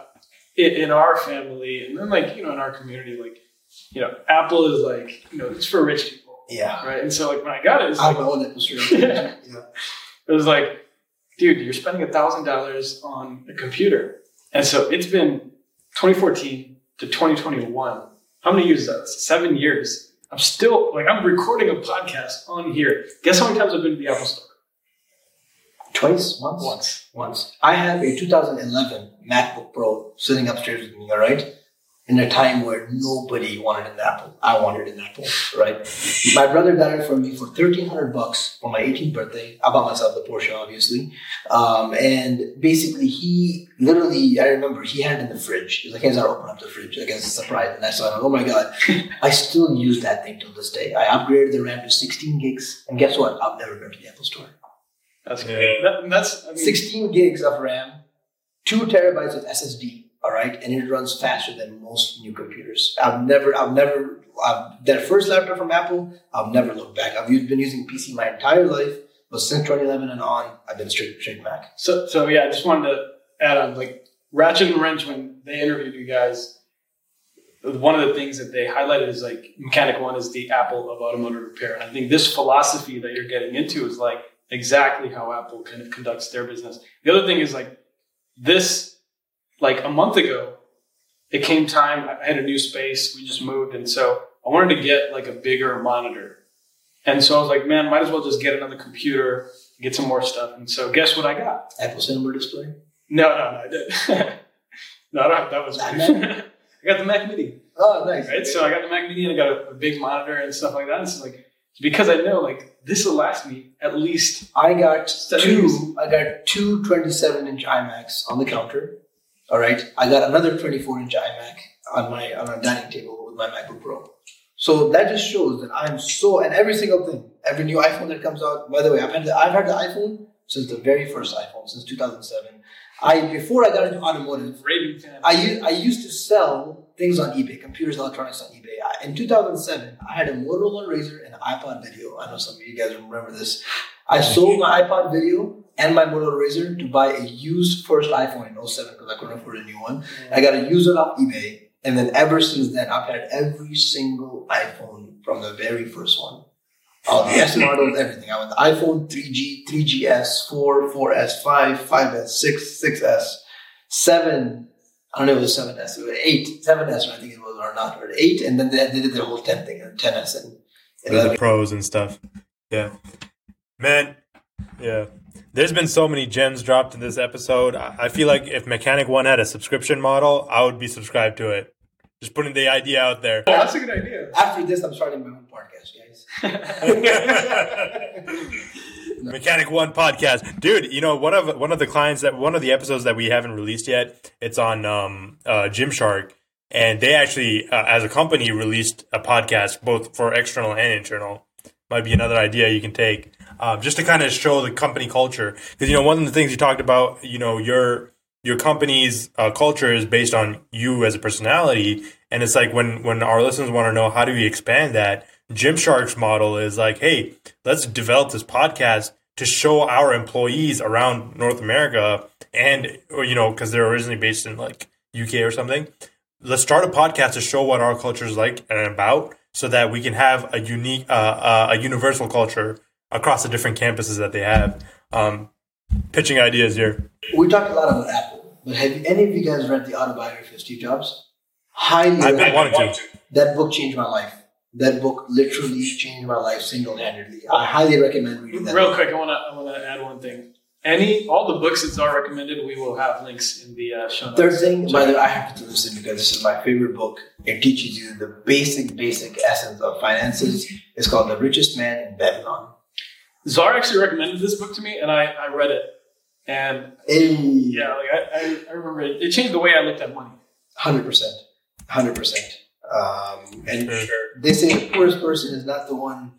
in, in our family and then like, you know, in our community, like, you know, Apple is like, you know, it's for rich people. Yeah. Right. And so like when I got it, it's I like, own it. yeah. It was like, dude, you're spending a thousand dollars on a computer. And so it's been 2014 to 2021. How many years is that? Seven years I'm still like I'm recording a podcast on here. Guess how many times I've been to the Apple Store? Twice, once, once, once. I have a 2011 MacBook Pro sitting upstairs with me. All right, in a time where nobody wanted an Apple. I wanted an Apple, right? My brother got it for me for thirteen hundred bucks for my 18th birthday. I bought myself the Porsche, obviously, um, and basically he literally, I remember he had it in the fridge. He's like, "Hey, I open up the fridge." I guess it's a surprise, and I saw it. Oh my god! I still use that thing till this day. I upgraded the RAM to 16 gigs, and guess what? I've never been to the Apple Store. That's great. That, that's I mean, 16 gigs of RAM, two terabytes of SSD all right, and it runs faster than most new computers. I've never, I've never, I've, that first laptop from Apple, I've never looked back. I've been using PC my entire life, but since 2011 and on, I've been straight, straight Mac. So, so yeah, I just wanted to add on, like Ratchet and Wrench when they interviewed you guys. One of the things that they highlighted is like Mechanic One is the Apple of automotive repair, and I think this philosophy that you're getting into is like exactly how Apple kind of conducts their business. The other thing is like this like a month ago, it came time. I had a new space. We just moved, and so I wanted to get like a bigger monitor. And so I was like, man, might as well just get another computer, get some more stuff. And so guess what I got? Apple Cinema display. No, no, no, I did. no, not, that was. I got the Mac Mini. Oh, nice. Right, so I got the Mac Mini and I got a, a big monitor and stuff like that. And it's like because I know like this will last me at least. I got Seven years. two. I got two 27 inch iMacs on the counter. All right. I got another 24 inch iMac on my on a dining table with my MacBook Pro. So that just shows that I'm so and every single thing, every new iPhone that comes out. By the way, I've had the I've had the iPhone since the very first iPhone since 2007. I before I got into automotive, I used, I used to sell things on eBay, computers, electronics on eBay. I, in 2007, I had a Motorola Razr and iPod Video. I know some of you guys remember this. I sold my iPod Video and my Motorola Razr to buy a used first iPhone in 07 because I couldn't afford a new one. I got a used one off eBay. And then ever since then, I've had every single iPhone from the very first one. All the S models, everything. I went the iPhone 3G, 3GS, 4, 4S, 5, 5S, 6, 6S, 7. I don't know if it was 7S, it was 8, 7S, I think it was, or not, or 8. And then they, they did their whole 10 thing, and 10S and the pros and stuff. Yeah, man. Yeah, there's been so many gems dropped in this episode. I I feel like if Mechanic One had a subscription model, I would be subscribed to it. Just putting the idea out there. Oh, that's a good idea. After this, I'm starting my own podcast, guys. Mechanic One podcast, dude. You know one of one of the clients that one of the episodes that we haven't released yet. It's on um, uh, Gymshark, and they actually, uh, as a company, released a podcast both for external and internal. Might be another idea you can take, um, just to kind of show the company culture. Because you know one of the things you talked about, you know your your company's uh, culture is based on you as a personality, and it's like when when our listeners want to know how do we expand that. Gymshark's model is like, hey, let's develop this podcast to show our employees around North America and or, you know because they're originally based in like UK or something. Let's start a podcast to show what our culture is like and about, so that we can have a unique, uh, uh, a universal culture across the different campuses that they have. Um, pitching ideas here. We talked a lot about Apple, but have any of you guys read the autobiography of Steve Jobs? Highly I've been recommend- wanting to. That book changed my life. That book literally changed my life single handedly. I highly recommend reading that. Real book. quick, I want to I want to add one thing. Any all the books that are recommended, we will have links in the uh, show notes. Third thing, by the way, I have to listen because this is my favorite book. It teaches you the basic, basic essence of finances. It's called The Richest Man in Babylon. Zar actually recommended this book to me, and I, I read it, and Hey, yeah, like I, I, I remember it. It changed the way I looked at money. hundred percent, hundred percent. Um, and Sure. they say the poorest person is not the one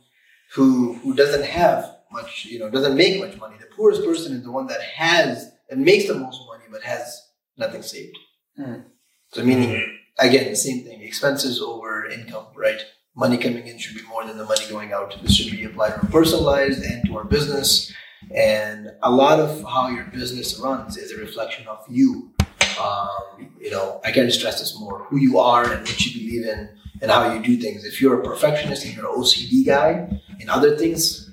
who who doesn't have much, you know, doesn't make much money. The poorest person is the one that has and makes the most money but has nothing saved. Hmm. So meaning again the same thing: expenses over income, right? Money coming in should be more than the money going out. This should be applied to our personal lives and to our business. And a lot of how your business runs is a reflection of you. Um, you know, I can't stress this more: who you are and what you believe in, and how you do things. If you're a perfectionist and you're an OCD guy in other things,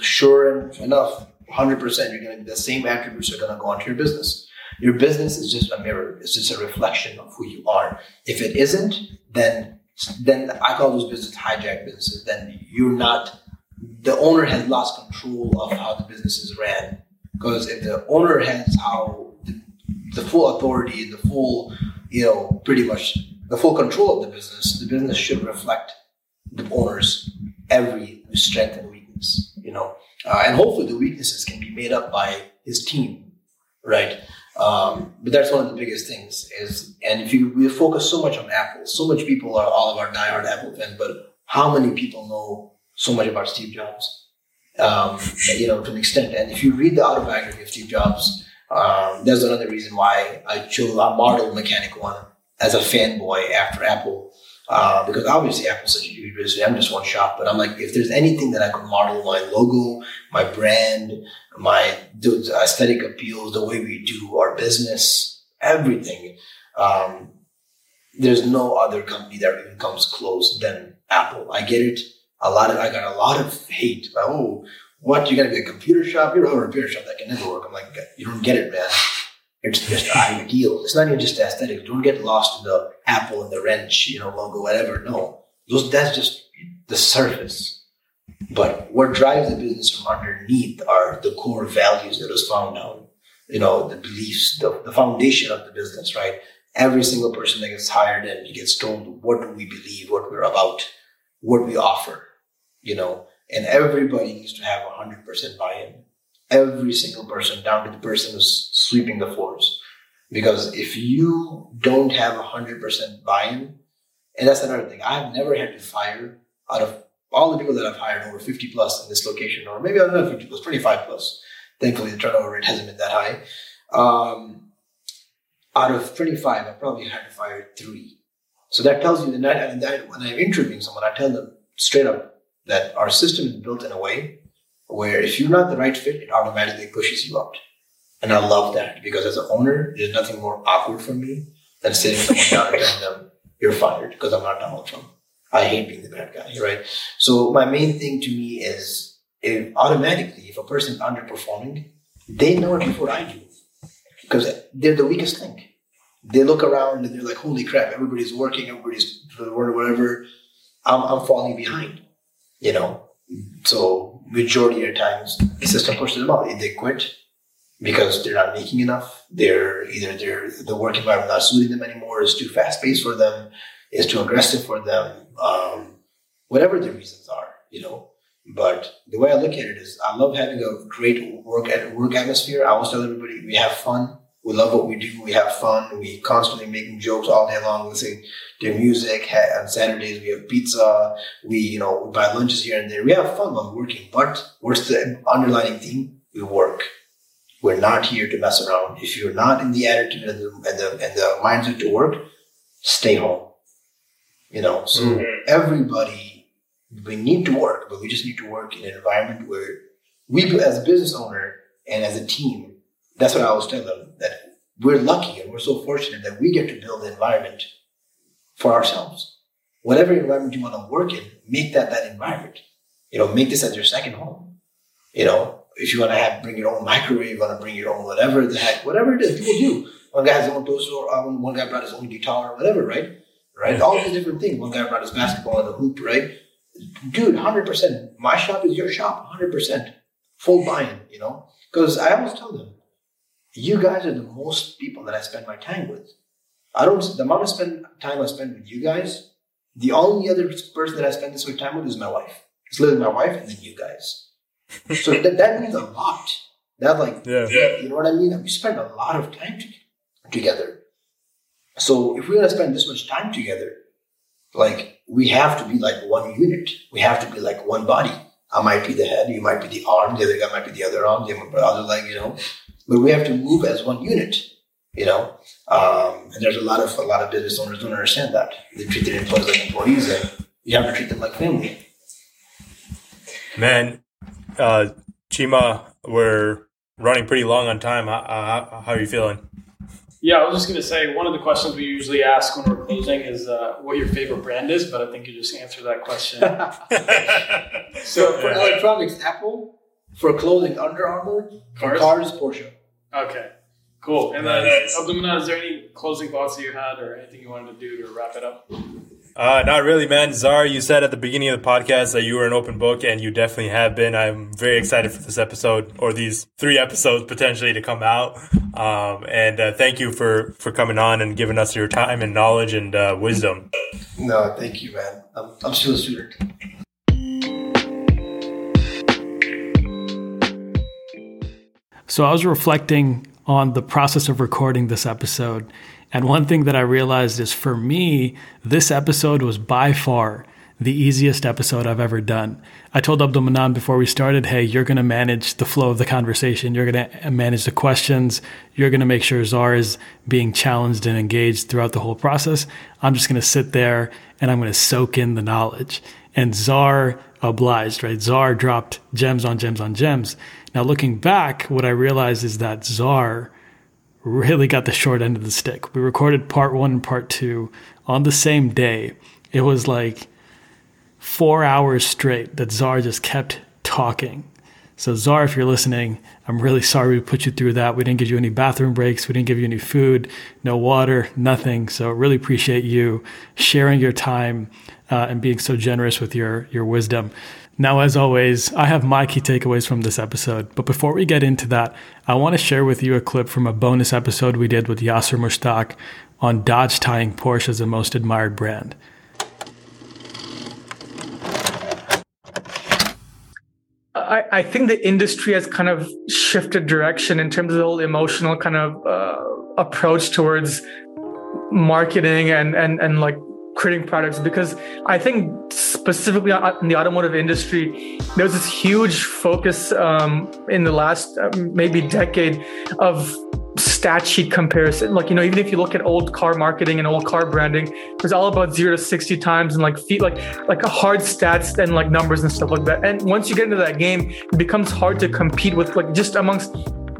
sure enough, hundred percent, you're going to the same attributes are going to go onto your business. Your business is just a mirror; it's just a reflection of who you are. If it isn't, then then I call those business hijack businesses. Then you're not. The owner has lost control of how the business is ran. Because if the owner has how the, the full authority the full, you know, pretty much the full control of the business, the business should reflect the owner's every strength and weakness. You know, uh, and hopefully the weaknesses can be made up by his team, right? Um, but that's one of the biggest things is, and if you we focus so much on Apple, so much people are all of our diehard Apple fans, but how many people know so much about Steve Jobs? Um, you know, to an extent. And if you read the autobiography of Steve Jobs, um, there's another reason why I chose I modeled Mechanic One as a fanboy after Apple. Uh, because obviously Apple's such a huge business. I'm just one shop, but I'm like, if there's anything that I could model my logo, my brand, my the aesthetic appeals, the way we do our business, everything. Um, there's no other company that even comes close than Apple. I get it. A lot of I got a lot of hate. Like, oh, what? You're gonna be a computer shop? You're a repair shop that can never work. I'm like, you don't get it, man. It's just ideal. It's not even just aesthetics. Don't get lost in the apple and the wrench, you know, logo, whatever. No, those that's just the surface. But what drives the business from underneath are the core values that was found down. You know, the beliefs, the, the foundation of the business, right? Every single person that gets hired and gets told what do we believe, what we're about, what we offer. You know, and everybody needs to have 100% buy-in. Every single person, down to the person who's sweeping the floors. Because if you don't have 100% buy-in, and that's another thing, I've never had to fire out of all the people that I've hired over 50 plus in this location, or maybe I don't know 50 plus, 25 plus. Thankfully, the turnover rate hasn't been that high. Um, out of 25, I probably had to fire three. So that tells you that, that when I'm interviewing someone, I tell them straight up that our system is built in a way where if you're not the right fit, it automatically pushes you out. And I love that because as an owner, there's nothing more awkward for me than sitting someone down and telling them, you're fired because I'm not Donald Trump. I hate being the bad guy, right? So my main thing to me is if automatically, if a person's underperforming, they know it before I do because they're the weakest link. They look around and they're like, holy crap, everybody's working, everybody's for the world, whatever. I'm, I'm falling behind, you know? So majority of times the system pushes them out. If they quit because they're not making enough. They're either they're the work environment not suiting them anymore, is too fast paced for them, is too aggressive for them, um, whatever the reasons are, you know. But the way I look at it is, I love having a great work at work atmosphere. I always tell everybody we have fun. We love what we do. We have fun. We constantly making jokes all day long, listening to music. On Saturdays we have pizza. We you know we buy lunches here and there. We have fun while working. But what's the underlying theme? We work. We're not here to mess around. If you're not in the attitude and the and the, and the mindset to work, stay home. You know, so mm-hmm. everybody, we need to work, but we just need to work in an environment where we, as a business owner and as a team, that's what I always tell them that we're lucky and we're so fortunate that we get to build the environment for ourselves. Whatever environment you want to work in, make that that environment. You know, make this as your second home. You know, if you want to have bring your own microwave, you want to bring your own whatever the heck, whatever it is, people do. One guy has his own toaster oven, one guy brought his own guitar, or whatever, right? right? All these different things. One guy brought his basketball and a hoop, right? Dude, hundred percent. My shop is your shop, hundred percent. Full buy-in, you know. Because I always tell them, you guys are the most people that I spend my time with. I don't. The amount of spend time I spend with you guys, the only other person that I spend this much time with is my wife. It's literally my wife and then you guys. so that, that means a lot. That like, yeah. you know what I mean? We spend a lot of time to, together. So if we're gonna spend this much time together, like we have to be like one unit. We have to be like one body. I might be the head, you might be the arm, the other guy might be the other arm, the other leg, you know. But we have to move as one unit, you know. Um, and there's a lot of a lot of business owners don't understand that. They treat their employees like employees, and you have to treat them like family. Man, uh, Chima, we're running pretty long on time. How, how, how are you feeling? Yeah, I was just going to say one of the questions we usually ask when we're closing is uh, what your favorite brand is, but I think you just answered that question. so for electronics, Apple. For clothing, Under Armour. For cars, Porsche. Okay, cool. And then, nice. Abdulmanan, is there any closing thoughts that you had or anything you wanted to do to wrap it up? Uh, not really, man. Zar, you said at the beginning of the podcast that you were an open book, and you definitely have been. I'm very excited for this episode or these three episodes potentially to come out. Um, and uh, thank you for for coming on and giving us your time and knowledge and uh, wisdom. No, thank you, man. I'm, I'm still a student. So I was reflecting on the process of recording this episode and one thing that I realized is for me, this episode was by far the easiest episode I've ever done. I told Abdulmanan before we started, hey, you're going to manage the flow of the conversation. You're going to uh, manage the questions. You're going to make sure Zar is being challenged and engaged throughout the whole process. I'm just going to sit there and I'm going to soak in the knowledge. And Zar obliged, right? Zar dropped gems on gems on gems. Now, looking back, what I realized is that Zar really got the short end of the stick. We recorded part one and part two on the same day. It was like four hours straight that Zar just kept talking. So, Zar, if you're listening, I'm really sorry we put you through that. We didn't give you any bathroom breaks. We didn't give you any food, no water, nothing. So, really appreciate you sharing your time uh, and being so generous with your, your wisdom. Now, as always, I have my key takeaways from this episode. But before we get into that, I want to share with you a clip from a bonus episode we did with Yasser Mushtaq on Dodge tying Porsche as a most admired brand. I, I think the industry has kind of shifted direction in terms of the whole emotional kind of uh, approach towards marketing and and and like creating products because I think specifically in the automotive industry, there was this huge focus um, in the last uh, maybe decade of stat sheet comparison. Like, you know, even if you look at old car marketing and old car branding, it was all about zero to 60 times and like feet, like, like hard stats and like numbers and stuff like that. And once you get into that game, it becomes hard to compete with like just amongst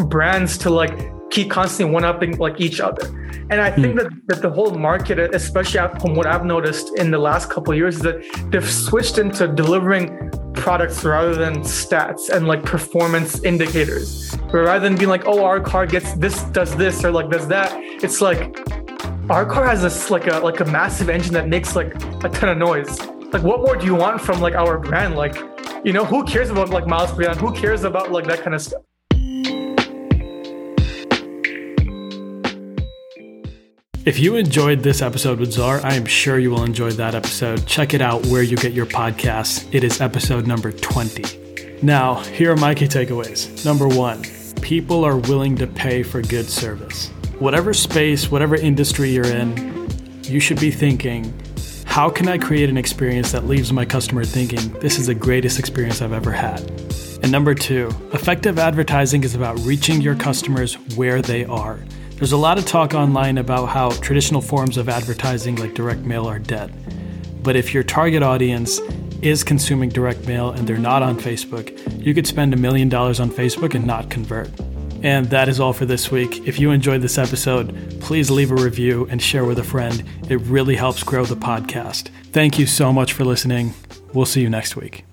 brands to like keep constantly one upping like each other. And I think mm. that, that the whole market, especially from what I've noticed in the last couple of years, is that they've switched into delivering products rather than stats and like performance indicators. But rather than being like, oh, our car gets this, does this, or like does that, it's like our car has this like a like a massive engine that makes like a ton of noise. Like, what more do you want from like our brand? Like, you know, who cares about like miles per gallon? Who cares about like that kind of stuff? If you enjoyed this episode with Zar, I am sure you will enjoy that episode. Check it out where you get your podcasts. It is episode number 20. Now, here are my key takeaways. Number one, people are willing to pay for good service. Whatever space, whatever industry you're in, you should be thinking, how can I create an experience that leaves my customer thinking, this is the greatest experience I've ever had? And number two, effective advertising is about reaching your customers where they are. There's a lot of talk online about how traditional forms of advertising like direct mail are dead. But if your target audience is consuming direct mail and they're not on Facebook, you could spend a million dollars on Facebook and not convert. And that is all for this week. If you enjoyed this episode, please leave a review and share with a friend. It really helps grow the podcast. Thank you so much for listening. We'll see you next week.